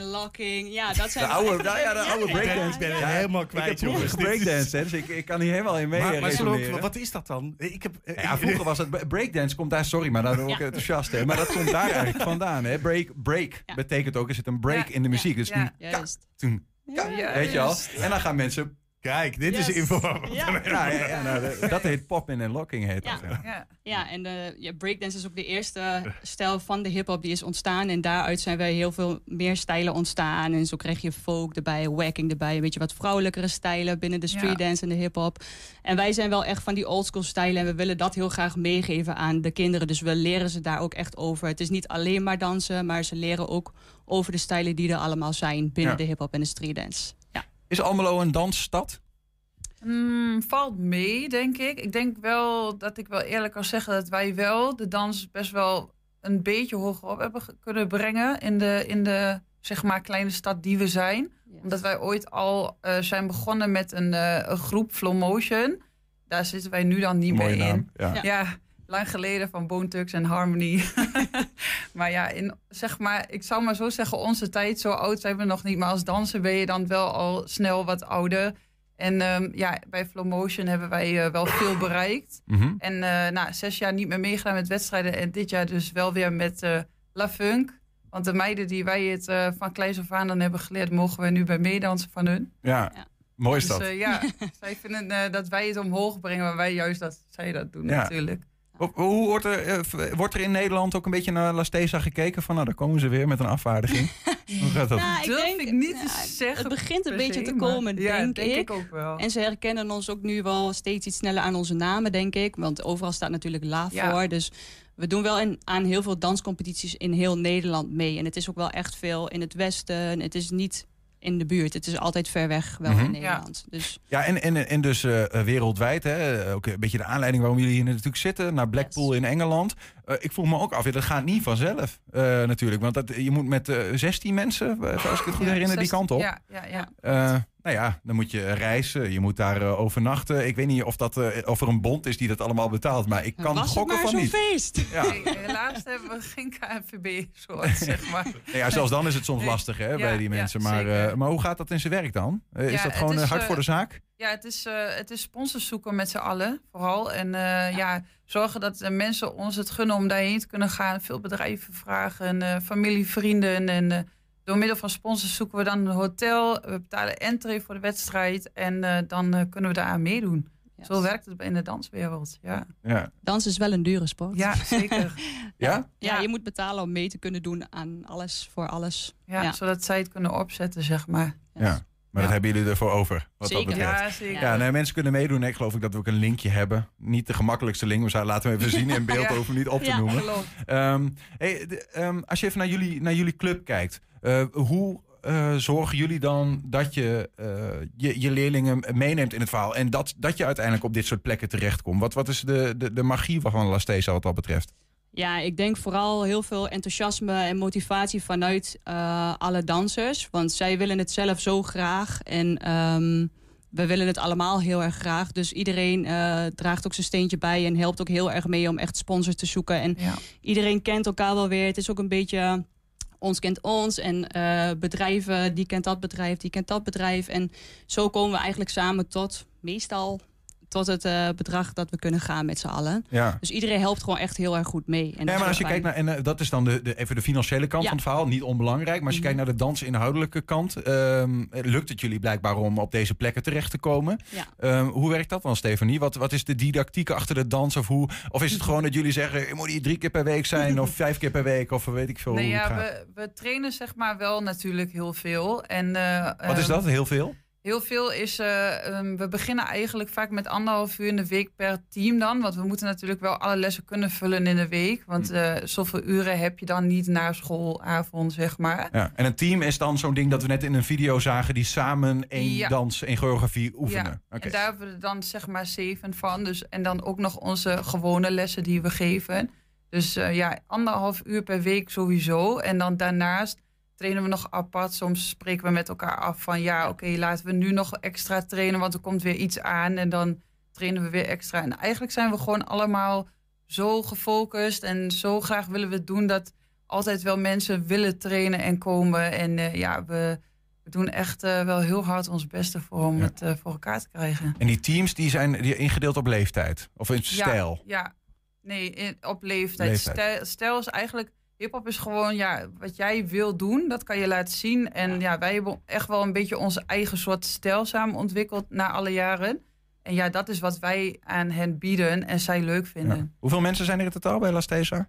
locking. Ja, dat zijn De oude, *laughs* nou ja, de oude ja, breakdance. Ben Ja, helemaal Ik kwijt, heb vroeger jongens. Hè, dus ik, ik kan hier helemaal in mee Maar, maar wat is dat dan? Ik heb, eh, Ja, vroeger was het *laughs* breakdance komt daar, sorry, maar daar word ik Ja. enthousiast. Hè, maar dat komt daar eigenlijk vandaan. Hè. Break, break betekent ook, er zit een break Ja, in de muziek. Dus ja, toen, Juist. toen, Ja, weet je al. juist. En dan gaan mensen... Kijk, dit is info. Ja. Ja, ja, ja, nou, dat- *laughs* heet pop-in en locking. Heet Ja. dat, ja. Ja. Ja, en de, ja, breakdance is ook de eerste stijl van de hip-hop die is ontstaan. En daaruit zijn wij heel veel meer stijlen ontstaan. En zo krijg je folk erbij, wacking erbij. Een beetje wat vrouwelijkere stijlen binnen de Ja. streetdance en de hip-hop. En wij zijn wel echt van die oldschool stijlen. En we willen dat heel graag meegeven aan de kinderen. Dus we leren ze daar ook echt over. Het is niet alleen maar dansen, maar ze leren ook over de stijlen die er allemaal zijn binnen Ja. de hip-hop en de streetdance. Is Almelo een dansstad? Hmm, valt mee, denk ik. Ik denk wel dat ik wel eerlijk kan zeggen dat wij wel de dans best wel een beetje hoger op hebben kunnen brengen in de, in de zeg maar, kleine stad die we zijn. Omdat wij ooit al eh, zijn begonnen met een, eh, een groep Flow Motion. Daar zitten wij nu dan niet Mooie meer naam, in. ja. Ja. lang geleden van Bone Thugs en Harmony. *laughs* maar ja, in, zeg maar, ik zou maar zo zeggen, onze tijd, zo oud zijn we nog niet. Maar als danser ben je dan wel al snel wat ouder. En ehm, ja, bij Flow Motion hebben wij eh, wel veel bereikt. Mhm. En eh nou, zes jaar niet meer meegedaan met wedstrijden. En dit jaar dus wel weer met eh La Funk. Want de meiden die wij het eh, van kleins af aan dan hebben geleerd... mogen wij nu bij meedansen van hun. Ja, mooi is Dus dat. ja, *laughs* zij vinden eh, dat wij het omhoog brengen... maar wij juist dat zij dat doen Ja. natuurlijk. Hoe- wordt er, eh, wordt er in Nederland ook een beetje naar La Stesa gekeken? Van nou, daar komen ze weer met een afvaardiging. *laughs* Hoe gaat dat? Nou, ik Durf denk, ik niet te zeggen Het begint een beetje se, te maar- komen, ja, denk, denk ik ook wel. En ze herkennen ons ook nu wel steeds iets sneller aan onze namen, denk ik. Want overal staat natuurlijk La Ja. voor. Dus we doen wel in, aan heel veel danscompetities in heel Nederland mee. En het is ook wel echt veel in het westen. Het is niet in de buurt. Het is altijd ver weg wel Mhm. in Nederland. Dus Ja, en, en, en dus eh, wereldwijd, hè, ook een beetje de aanleiding waarom jullie hier natuurlijk zitten, naar Blackpool in Engeland. Eh, ik vroeg me ook af, ja, dat gaat niet vanzelf eh, natuurlijk. Want dat, je moet met eh 16 mensen, eh, als ik het goed Ja, herinner, die 16 kant op. Ja, ja, ja. Eh, nou ja, dan moet je reizen, je moet daar eh, overnachten. Ik weet niet of, dat, eh, of er een bond is die dat allemaal betaalt, maar ik kan was het gokken maar van zo'n niet. feest. Ja. Nee, helaas hebben we geen KNVB, zoals *laughs* zeg maar. Nou ja, zelfs dan is het soms lastig hè, Ja, bij die ja, mensen. maar, eh, maar hoe gaat dat in zijn werk dan? Eh, is dat het gewoon is, eh, hard eh, voor de zaak? Ja, het is, eh, het is sponsors zoeken met z'n allen, vooral. En eh, ja. Zorgen dat de mensen ons het gunnen om daarheen te kunnen gaan. Veel bedrijven vragen, eh, familie, vrienden. En eh, door middel van sponsors zoeken we dan een hotel. We betalen entree voor de wedstrijd. En eh, dan eh, kunnen we daar aan meedoen. Zo werkt het in de danswereld, ja. Ja. dans is wel een dure sport. Ja, zeker. *laughs* Ja? Ja, je moet betalen om mee te kunnen doen aan alles, voor alles. Ja, zodat zij het kunnen opzetten, zeg maar. Ja. Maar dat hebben jullie ervoor over, wat Zeker. dat betreft. Ja, zeker. Ja, nee, mensen kunnen meedoen. Ik geloof ook dat we ook een linkje hebben. Niet de gemakkelijkste link, maar laten we even *laughs* zien in beeld. Ja. We niet op te Ja, noemen. geloof. Ehm, hey, de- ehm, als je even naar jullie, naar jullie club kijkt. eh, hoe eh, zorgen jullie dan dat je, eh, je je leerlingen meeneemt in het verhaal? En dat, dat je uiteindelijk op dit soort plekken terechtkomt? Wat, wat is de, de, de magie van La Stesa wat dat betreft? Ja, ik denk vooral heel veel enthousiasme en motivatie vanuit eh, alle dansers. Want zij willen het zelf zo graag. En ehm, we willen het allemaal heel erg graag. Dus iedereen uh, draagt ook zijn steentje bij en helpt ook heel erg mee om echt sponsors te zoeken. En Ja. iedereen kent elkaar wel weer. Het is ook een beetje ons kent ons en eh, bedrijven, die kent dat bedrijf, die kent dat bedrijf. En zo komen we eigenlijk samen tot meestal tot het eh, bedrag dat we kunnen gaan met z'n allen. Ja. Dus iedereen helpt gewoon echt heel erg goed mee. En dat Ja, is maar als je kijkt naar, en eh, dat is dan de, de, even de financiële kant Ja. van het verhaal, niet onbelangrijk. Maar als je kijkt naar de dansinhoudelijke kant, ehm, lukt het jullie blijkbaar om op deze plekken terecht te komen. Ja. Ehm, hoe werkt dat dan, Stefanie? Wat, wat is de didactiek achter de dans? Of, hoe, of is het gewoon dat jullie zeggen, je moet hier drie keer per week zijn of *laughs* vijf keer per week of weet ik veel Nee, hoe het ja, gaat? we, we trainen zeg maar wel natuurlijk heel veel. En, eh, Wat is ehm, dat? Heel veel? Heel veel is, eh, ehm, we beginnen eigenlijk vaak met anderhalf uur in de week per team dan. Want we moeten natuurlijk wel alle lessen kunnen vullen in de week. Want eh, zoveel uren heb je dan niet na schoolavond, zeg maar. Ja. En een team is dan zo'n ding dat we net in een video zagen die samen één Ja. dans, één choreografie oefenen. Ja, en daar hebben we dan zeg maar zeven van. Dus, en dan ook nog onze gewone lessen die we geven. Dus eh, ja, anderhalf uur per week sowieso. En dan daarnaast trainen we nog apart. Soms spreken we met elkaar af van ja, oké, laten we nu nog extra trainen, want er komt weer iets aan. En dan trainen we weer extra. En eigenlijk zijn we gewoon allemaal zo gefocust en zo graag willen we het doen dat altijd wel mensen willen trainen en komen. En eh, ja, we, we doen echt eh, wel heel hard ons beste voor om het eh, voor elkaar te krijgen. En die teams die zijn die ingedeeld op leeftijd of in stijl. Ja, ja. nee, in- op leeftijd. Leeftijd. Stijl, stijl is eigenlijk. Hip-hop is gewoon ja, wat jij wil doen, dat kan je laten zien. En ja. wij hebben echt wel een beetje onze eigen soort stijl samen ontwikkeld na alle jaren. En ja, dat is wat wij aan hen bieden en zij leuk vinden. Ja. Hoeveel mensen zijn er in totaal bij Las Tesa?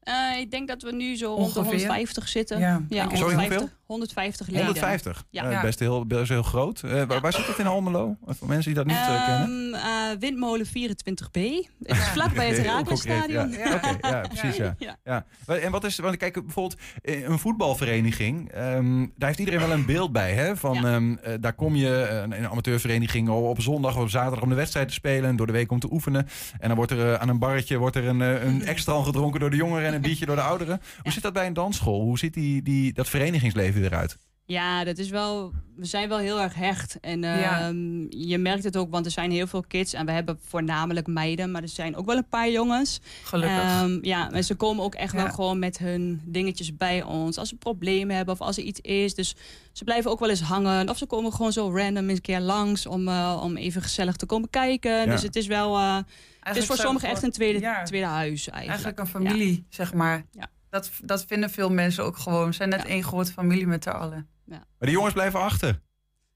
Eh, ik denk dat we nu zo rond de Ongeveer. 150 zitten. Ja. ja Sorry, 150, hoeveel? 150 leden. 150. Ja. Eh, best, heel, best heel groot. Eh, waar, waar zit het in Almelo? Voor mensen die dat niet eh, kennen. Ehm, eh, Windmolen 24B. Het is vlakbij het *laughs* Herakles-stadion. Ja. Oké, ja, *laughs* precies. Ja. En wat is, want kijk, bijvoorbeeld een voetbalvereniging, ehm, daar heeft iedereen wel een beeld bij. Hè? Van, ehm, eh, daar kom je, een, amateurvereniging, op zondag of op zaterdag om de wedstrijd te spelen en door de week om te oefenen. En dan wordt er aan een barretje wordt er een, een extra gedronken door de jongeren en een biertje door de ouderen. Hoe zit dat bij een dansschool? Hoe ziet die, die, dat verenigingsleven eruit? Ja, dat is wel. We zijn wel heel erg hecht. En Ja. ehm, je merkt het ook, want er zijn heel veel kids. En we hebben voornamelijk meiden, maar er zijn ook wel een paar jongens. Gelukkig. Ehm, ja, en ze komen ook echt Ja. wel gewoon met hun dingetjes bij ons. Als ze problemen hebben of als er iets is. Dus ze blijven ook wel eens hangen. Of ze komen gewoon zo random eens een keer langs om, eh, om even gezellig te komen kijken. Ja. Dus het is wel. eh, het is voor sommigen echt een tweede, ja. tweede huis eigenlijk. Eigenlijk een familie, zeg maar. Dat, dat vinden veel mensen ook gewoon. We zijn net één grote familie met z'n allen. Ja. Maar die jongens blijven achter.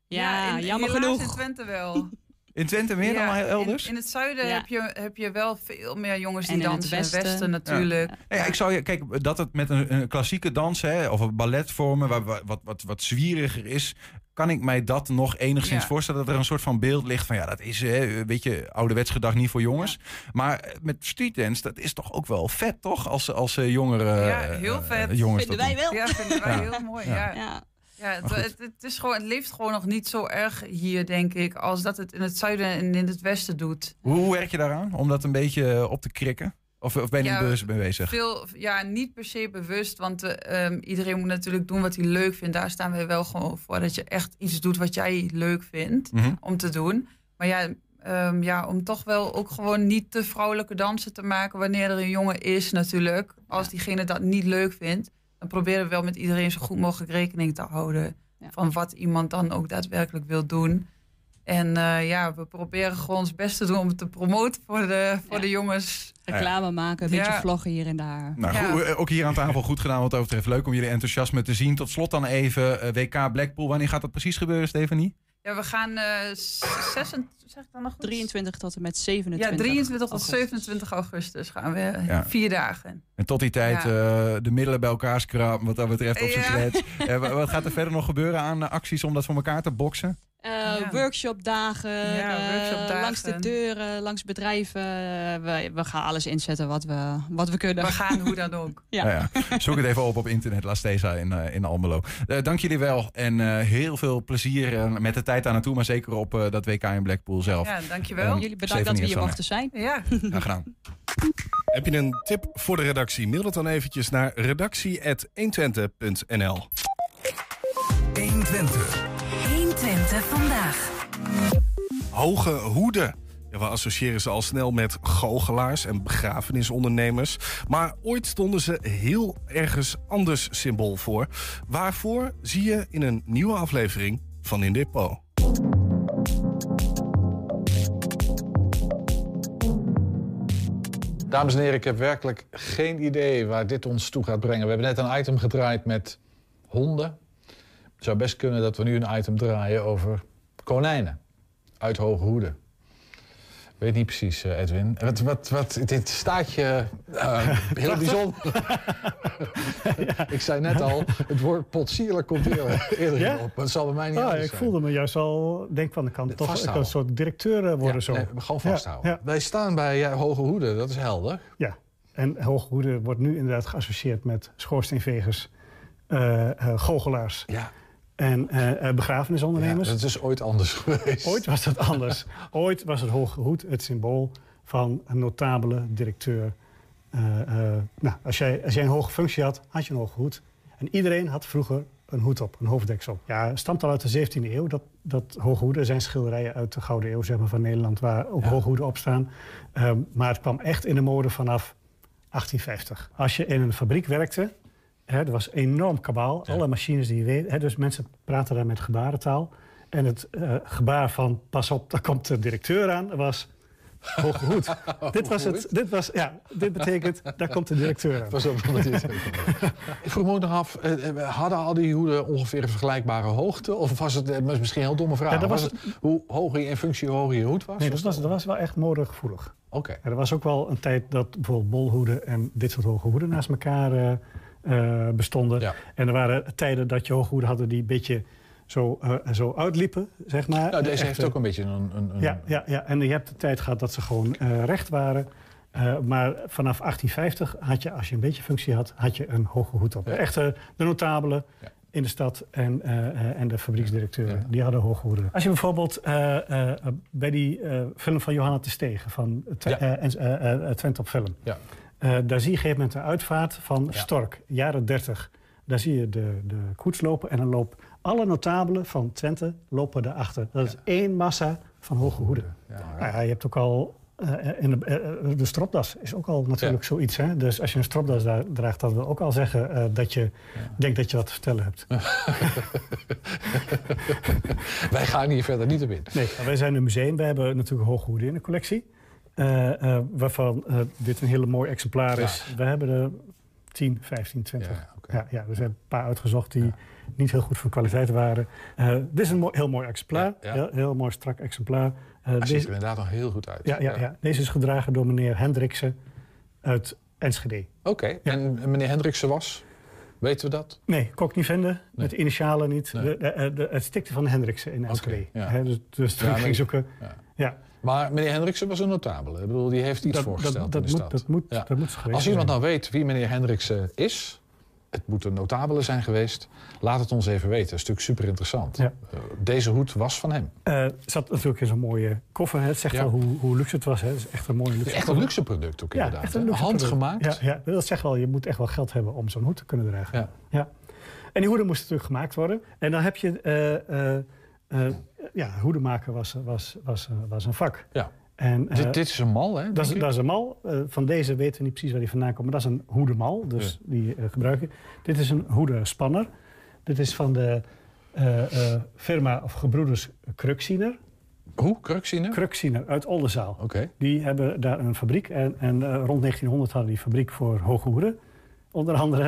Ja, in- jammer genoeg. in Twente wel. *laughs* In Twente meer dan Ja, elders? In, in het zuiden Ja. heb, je, heb je wel veel meer jongens die En in het dansen. westen. westen natuurlijk. Ja. Ja, ik zou je, kijk, dat het met een, een klassieke dans hè, of een balletvormen, waar, waar- wat, wat, wat zwieriger is, kan ik mij dat nog enigszins Ja. voorstellen. Dat er een soort van beeld ligt van ja, dat is hè, een beetje ouderwets gedacht niet voor jongens. Maar met streetdance, dat is toch ook wel vet, toch? Als, als eh, jongeren. Ja, eh, heel eh, vet. jongens Vinden dat wij doen. wel. Ja, vinden wij Ja. heel mooi. Ja. Ja. Ja. Ja, het, het, het is gewoon, het leeft gewoon nog niet zo erg hier, denk ik, als dat het in het zuiden en in het westen doet. Hoe, hoe werk je daaraan om dat een beetje op te krikken? Of, of ben je Ja, niet bewust mee bezig? Veel, ja, niet per se bewust, want eh, ehm, iedereen moet natuurlijk doen wat hij leuk vindt. Daar staan wij wel gewoon voor, dat je echt iets doet wat jij leuk vindt Mhm. om te doen. Maar ja, ehm, ja, om toch wel ook gewoon niet te vrouwelijke dansen te maken wanneer er een jongen is natuurlijk. Als diegene dat niet leuk vindt, dan proberen we wel met iedereen zo goed mogelijk rekening te houden. Van wat iemand dan ook daadwerkelijk wil doen. En eh, ja, we proberen gewoon ons best te doen om het te promoten voor de, voor de jongens. Reclame maken, een beetje vloggen hier en daar. Nou, Ja. goed, eh, ook hier aan tafel goed gedaan wat dat betreft. Leuk om jullie enthousiasme te zien. Tot slot dan even eh, WK Blackpool. Wanneer gaat dat precies gebeuren, Stefanie? Ja, we gaan eh 26, zeg ik dan nog goed? 23 tot en met 27. Ja, 23 tot augustus. 27 augustus gaan we Ja. vier dagen. En tot die tijd Ja. eh, de middelen bij elkaar schrapen wat dat betreft op zijn Ja. *laughs* Eh, wa- wat gaat er verder nog gebeuren aan eh, acties om dat voor elkaar te boksen? Eh, Workshopdagen, Ja, eh, workshopdagen. langs de deuren, langs bedrijven. Eh, we, we gaan alles inzetten wat we, wat we kunnen. We gaan hoe *laughs* dan ook. Ja. Nou ja, zoek het even op op internet, La Stesa in, eh, in Almelo. Eh, dank jullie wel en eh, heel veel plezier eh, met de tijd daar naartoe, maar zeker op eh, dat WK in Blackpool zelf. Ja, dankjewel. Ehm, Jullie bedankt dat we hier mochten zijn. Ja. Graag gedaan. *laughs* Heb je een tip voor de redactie? Mail het dan eventjes naar redactie.120.nl 120. 120 vandaag. Hoge hoeden. Ja, we associëren ze al snel met goochelaars en begrafenisondernemers. Maar ooit stonden ze heel ergens anders symbool voor. Waarvoor zie je in een nieuwe aflevering van In Depot. Dames en heren, ik heb werkelijk geen idee waar dit ons toe gaat brengen. We hebben net een item gedraaid met honden. Het zou best kunnen dat we nu een item draaien over konijnen uit Hoge Hoede. Weet niet precies, uh, Edwin. Wat, wat, wat, dit staat je uh, *laughs* heel bijzonder. *laughs* Ik zei net al, het woord potsierlijk komt eerder, eerder Ja? op. Dat zal bij mij niet Ah, ik zijn. voelde me juist al, denk van, ik kan toch ik kan vasthouden. een soort directeur eh, worden Ja, zo. nee, gewoon vasthouden. Wij staan bij eh, Hoge Hoede, dat is helder. ja. en Hooghoede wordt nu inderdaad geassocieerd met schoorsteenvegers, eh eh, goochelaars Ja. En eh, eh, begrafenisondernemers. Ja, dat is ooit anders *laughs* geweest. Ooit was dat anders. *laughs* Ooit was het Hoge Hoed het symbool van een notabele directeur. Eh, nou, als, jij, als jij een hoge functie had, had je een hoge hoed. En iedereen had vroeger een hoed op, een hoofddeksel. Ja, het stamt al uit de 17e eeuw, dat, dat hoge hoeden. Er zijn schilderijen uit de Gouden Eeuw zeg maar, van Nederland waar ook hoge hoeden op staan. Ehm, maar het kwam echt in de mode vanaf 1850. Als je in een fabriek werkte, hè, er was enorm kabaal. Alle machines die je weet. Hè, dus mensen praten daar met gebarentaal. En het eh, gebaar van pas op, daar komt de directeur aan, was hoge hoed. *laughs* dit, was het, dit, was, ja, dit betekent, daar komt de directeur aan. Pas op, Ik vroeg me ook nog af, eh, eh, hadden al die hoeden ongeveer een vergelijkbare hoogte? Of was het, misschien een heel domme vraag, Ja, dat was was- het hoe hoger je in functie, hoe hoger je hoed was? Nee, dat was, dat was wel echt modegevoelig. Oké. Er was ook wel een tijd dat bijvoorbeeld bolhoeden en dit soort hoge hoeden naast elkaar eh, bestonden. En er waren tijden dat je hoge hoeden hadden die een beetje zo, eh, zo uitliepen, zeg maar. Nou, deze Echt, heeft eh, ook een beetje een... een, een Ja, ja, ja, en je hebt de tijd gehad dat ze gewoon eh, recht waren. Eh, maar vanaf 1850 had je, als je een beetje functie had, had je een hoge hoed op. Echt eh, de notabelen in de stad en, eh, eh, en de fabrieksdirecteuren, die hadden hoge hoeden. Als je bijvoorbeeld eh, eh, bij die eh, film van Johanna de Stegen, van Twe- eh, en- eh, eh, Twente op film. Ja. Eh, daar zie je op een gegeven moment een uitvaart van Stork, jaren 30. Daar zie je de, de koets lopen en dan lopen alle notabelen van Twente lopen daarachter. Dat is één massa van hoge hoeden. Nou ja, je hebt ook al... eh, in de, eh, de stropdas is ook al natuurlijk zoiets. Hè? Dus als je een stropdas dra- draagt, dat wil ook al zeggen eh, dat je denkt dat je wat te vertellen hebt. *laughs* Wij gaan hier verder niet op in. Nee, wij zijn een museum. We hebben natuurlijk hoge hoeden in de collectie. Eh, eh, waarvan eh, dit een hele mooi exemplaar is. We hebben er 10, 15, 20. Ja, ja, we hebben een paar uitgezocht die niet heel goed van kwaliteit waren. Dit is een mooi- heel mooi exemplaar. Heel, heel mooi strak exemplaar. Hij ziet er inderdaad nog heel goed uit. ja, ja, ja. deze is gedragen door meneer Hendriksen uit Enschede. Oké, en meneer Hendriksen was? Weten we dat? Nee, kon ik niet vinden. Met de initialen niet. De, de, de- het stikte van Hendriksen in Enschede. ja. Hè, dus dus Ja, ging maar- zoeken. ja. Ja. Maar meneer Hendriksen was een notabele. Ik bedoel, die heeft iets Dat- voorgesteld dat- in de dat stad. moet- dat moet- dat moet Als iemand nou weet wie meneer Hendriksen is... het moet een notabele zijn geweest... laat het ons even weten. Dat is natuurlijk super interessant. Ja. deze hoed was van hem. Eh, zat natuurlijk in zo'n mooie koffer. hè. Het zegt Ja. wel hoe, hoe luxe het was. Hè. Het is echt een mooie luxe Echt een luxe product ook Ja, inderdaad. echt een hè? luxe product. Handgemaakt. Ja, ja, dat zegt wel, je moet echt wel geld hebben om zo'n hoed te kunnen dragen. Ja. En die hoeden moesten natuurlijk gemaakt worden. En dan heb je... eh, eh, eh, ja, hoeden maken was, was, was, eh, was een vak. Ja. En, eh, dit, dit is een mal, hè? Dat is, dat is een mal. Eh, van deze weten we niet precies waar die vandaan komt. Maar dat is een hoedemal, dus die eh, gebruik je. Dit is een hoedenspanner. Dit is van de firma of gebroeders Kruksiener. Hoe? Kruksiener? Kruksiener uit Oldenzaal. Oké. Die hebben daar een fabriek. En, en rond 1900 hadden die fabriek voor hoge hoeden. Onder andere.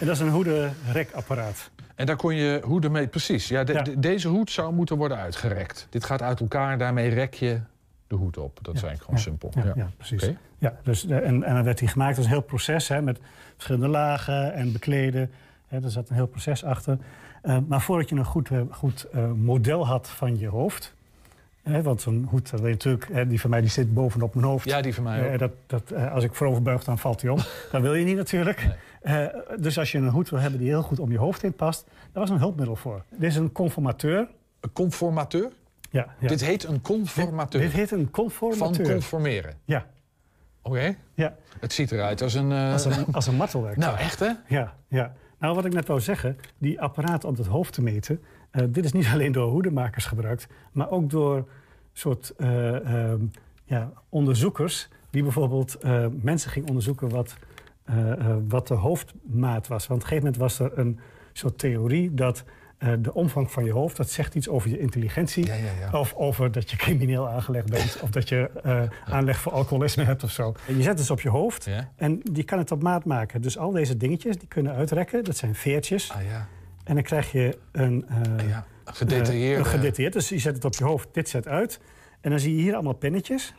En dat is een hoedenrekapparaat. En daar kon je hoeden mee... Precies. Ja, de- Ja. de- deze hoed zou moeten worden uitgerekt. Dit gaat uit elkaar, daarmee rek je de hoed op. Dat eigenlijk gewoon simpel. Ja, ja, precies. Ja, dus, eh, en, en dan werd die gemaakt. Dat is een heel proces hè, met verschillende lagen en bekleden. Hè, er zat een heel proces achter. Eh, maar voordat je een goed, eh, goed model had van je hoofd... Hè, want zo'n hoed, dat weet je natuurlijk, hè, die van mij die zit bovenop mijn hoofd. Ja, die van mij ook. Dat, dat, als ik voorover buig, dan valt hij om. *laughs* dat wil je niet natuurlijk. Dus als je een hoed wil hebben die heel goed om je hoofd heen past... daar was een hulpmiddel voor. Dit is een conformateur. Een conformateur? Ja. ja. Dit heet een conformateur. Dit, dit heet een conformateur. Van conformeren. Ja. Oké. Ja. Het ziet eruit als een... eh, Als een, als een martelwerk. *laughs* Nou, echt hè? Ja, ja. Nou, wat ik net wou zeggen, die apparaten om het hoofd te meten... Uh, dit is niet *laughs* alleen door hoedemakers gebruikt, maar ook door soort uh, uh, ja, onderzoekers die bijvoorbeeld mensen gingen onderzoeken wat, wat de hoofdmaat was. Want op een gegeven moment was er een soort theorie dat uh, de omvang van je hoofd, dat zegt iets over je intelligentie. Ja, ja, ja. Of over dat je crimineel aangelegd bent. of dat je uh, aanleg voor alcoholisme hebt of zo. En je zet het op je hoofd en die kan het op maat maken. Dus al deze dingetjes die kunnen uitrekken. Dat zijn veertjes. Ah, en dan krijg je een... Uh, gedetailleerd. een gedetailleerd. Dus je zet het op je hoofd, dit zet uit. En dan zie je hier allemaal pinnetjes.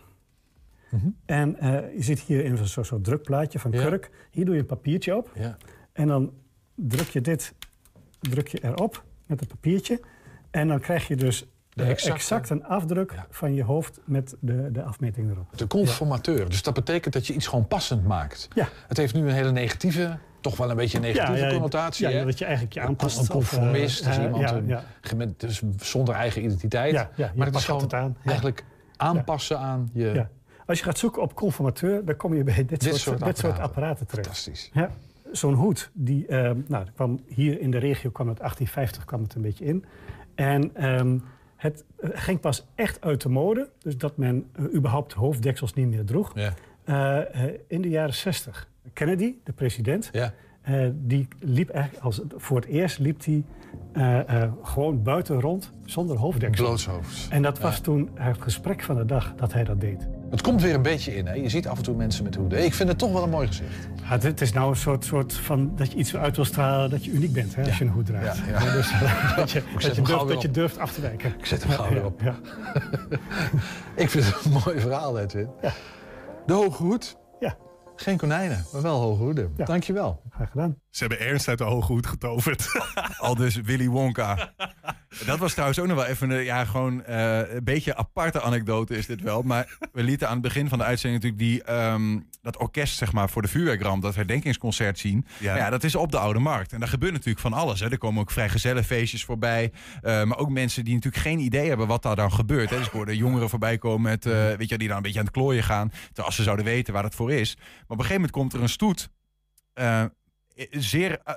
Mm -hmm. En je zit hier in zo'n soort drukplaatje van kurk. Hier doe je een papiertje op. En dan druk je dit druk je erop met het papiertje. En dan krijg je dus de exacte. exact een afdruk ja. van je hoofd met de, de afmeting erop. De conformateur. Ja. Dus dat betekent dat je iets gewoon passend maakt. Ja. Het heeft nu een hele negatieve, toch wel een beetje een negatieve ja, connotatie. Ja, dat je eigenlijk je aanpast. Een conformist of, is iemand een, dus zonder eigen identiteit. maar het is gewoon het aan. eigenlijk aanpassen aan je... Als je gaat zoeken op conformateur, dan kom je bij dit, dit soort, soort, dit soort apparaten terecht. Fantastisch. Ja zo'n hoed, die, uh, nou, kwam hier in de regio kwam het 1850 kwam het een beetje in. En um, het ging pas echt uit de mode, dus dat men uh, überhaupt hoofddeksels niet meer droeg. Ja. Uh, in de jaren 60. Kennedy, de president, ja. die liep eigenlijk als voor het eerst liep hij gewoon buiten rond zonder hoofddeksel. En dat was toen het gesprek van de dag dat hij dat deed. Het komt weer een beetje in. Hè? Je ziet af en toe mensen met hoeden. Ik vind het toch wel een mooi gezicht. Ja, het is nou een soort, soort van dat je iets uit wil stralen dat je uniek bent hè, als je een hoed draagt. Ja, ja. Dus, *laughs* dat, je, dat, je durft, dat je durft af te wijken. Ik zet hem gauw weer op. *laughs* ik vind het een mooi verhaal, Edwin. Ja. De hoge hoed. Ja. Geen konijnen, maar wel hoge hoeden. Ja. Dankjewel. Graag gedaan. Ze hebben Ernst uit de hoge hoed getoverd. Al dus Willy Wonka. *laughs* Dat was trouwens ook nog wel even een, ja, gewoon, uh, een beetje aparte anekdote is dit wel. Maar we lieten aan het begin van de uitzending natuurlijk die, um, dat orkest zeg maar, voor de vuurwerkramp, dat herdenkingsconcert zien. Ja. ja. dat is op de Oude Markt. En daar gebeurt natuurlijk van alles. Hè. Er komen ook vrijgezellenfeestjes voorbij. Uh, maar ook mensen die natuurlijk geen idee hebben wat daar dan gebeurt. Hè. Dus ik hoorde jongeren voorbij komen met, uh, weet je, die dan een beetje aan het klooien gaan. Terwijl als ze zouden weten waar het voor is. Maar op een gegeven moment komt er een stoet zeer uh,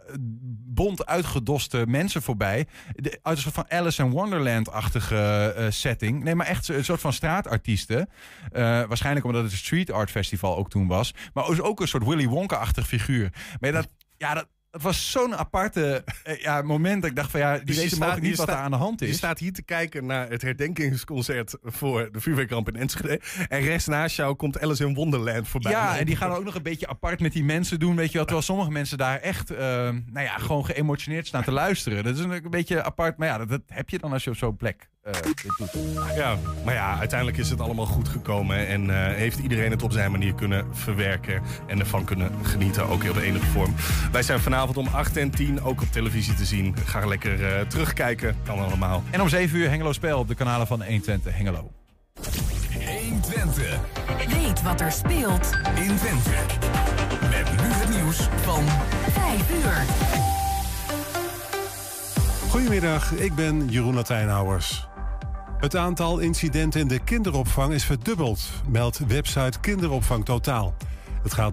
bont uitgedoste mensen voorbij. De, uit een soort van Alice in Wonderland-achtige uh, setting. Nee, maar echt een soort van straatartiesten. Waarschijnlijk omdat het een street art festival ook toen was. Maar ook een soort Willy Wonka-achtig figuur. Maar dat, ja, dat, het was zo'n aparte ja, moment dat ik dacht van ja, die dus weten staat, niet wat er aan de hand is. Je staat hier te kijken naar het herdenkingsconcert voor de vuurwerkramp in Enschede. En rechts naast jou komt Alice in Wonderland voorbij. Ja, en die gaan ook nog een beetje apart met die mensen doen. Weet je wat, terwijl sommige mensen daar echt, uh, nou ja, gewoon geëmotioneerd staan te luisteren. Dat is een, beetje apart, maar ja, dat, dat heb je dan als je op zo'n plek uh, dit doet. Ja, maar ja, uiteindelijk is het allemaal goed gekomen. En uh, heeft iedereen het op zijn manier kunnen verwerken. En ervan kunnen genieten, ook in de enige vorm. Wij zijn vanavond om 8 en 10 ook op televisie te zien. Ga lekker uh, terugkijken, kan allemaal. En om 7 uur Hengelo Spel op de kanalen van 120 Hengelo. 120. Weet wat er speelt in Twente. Met nu het nieuws van 5 uur. Goedemiddag, ik ben Jeroen Latijnhouwers. Het aantal incidenten in de kinderopvang is verdubbeld, meldt website Kinderopvang Totaal. Het gaat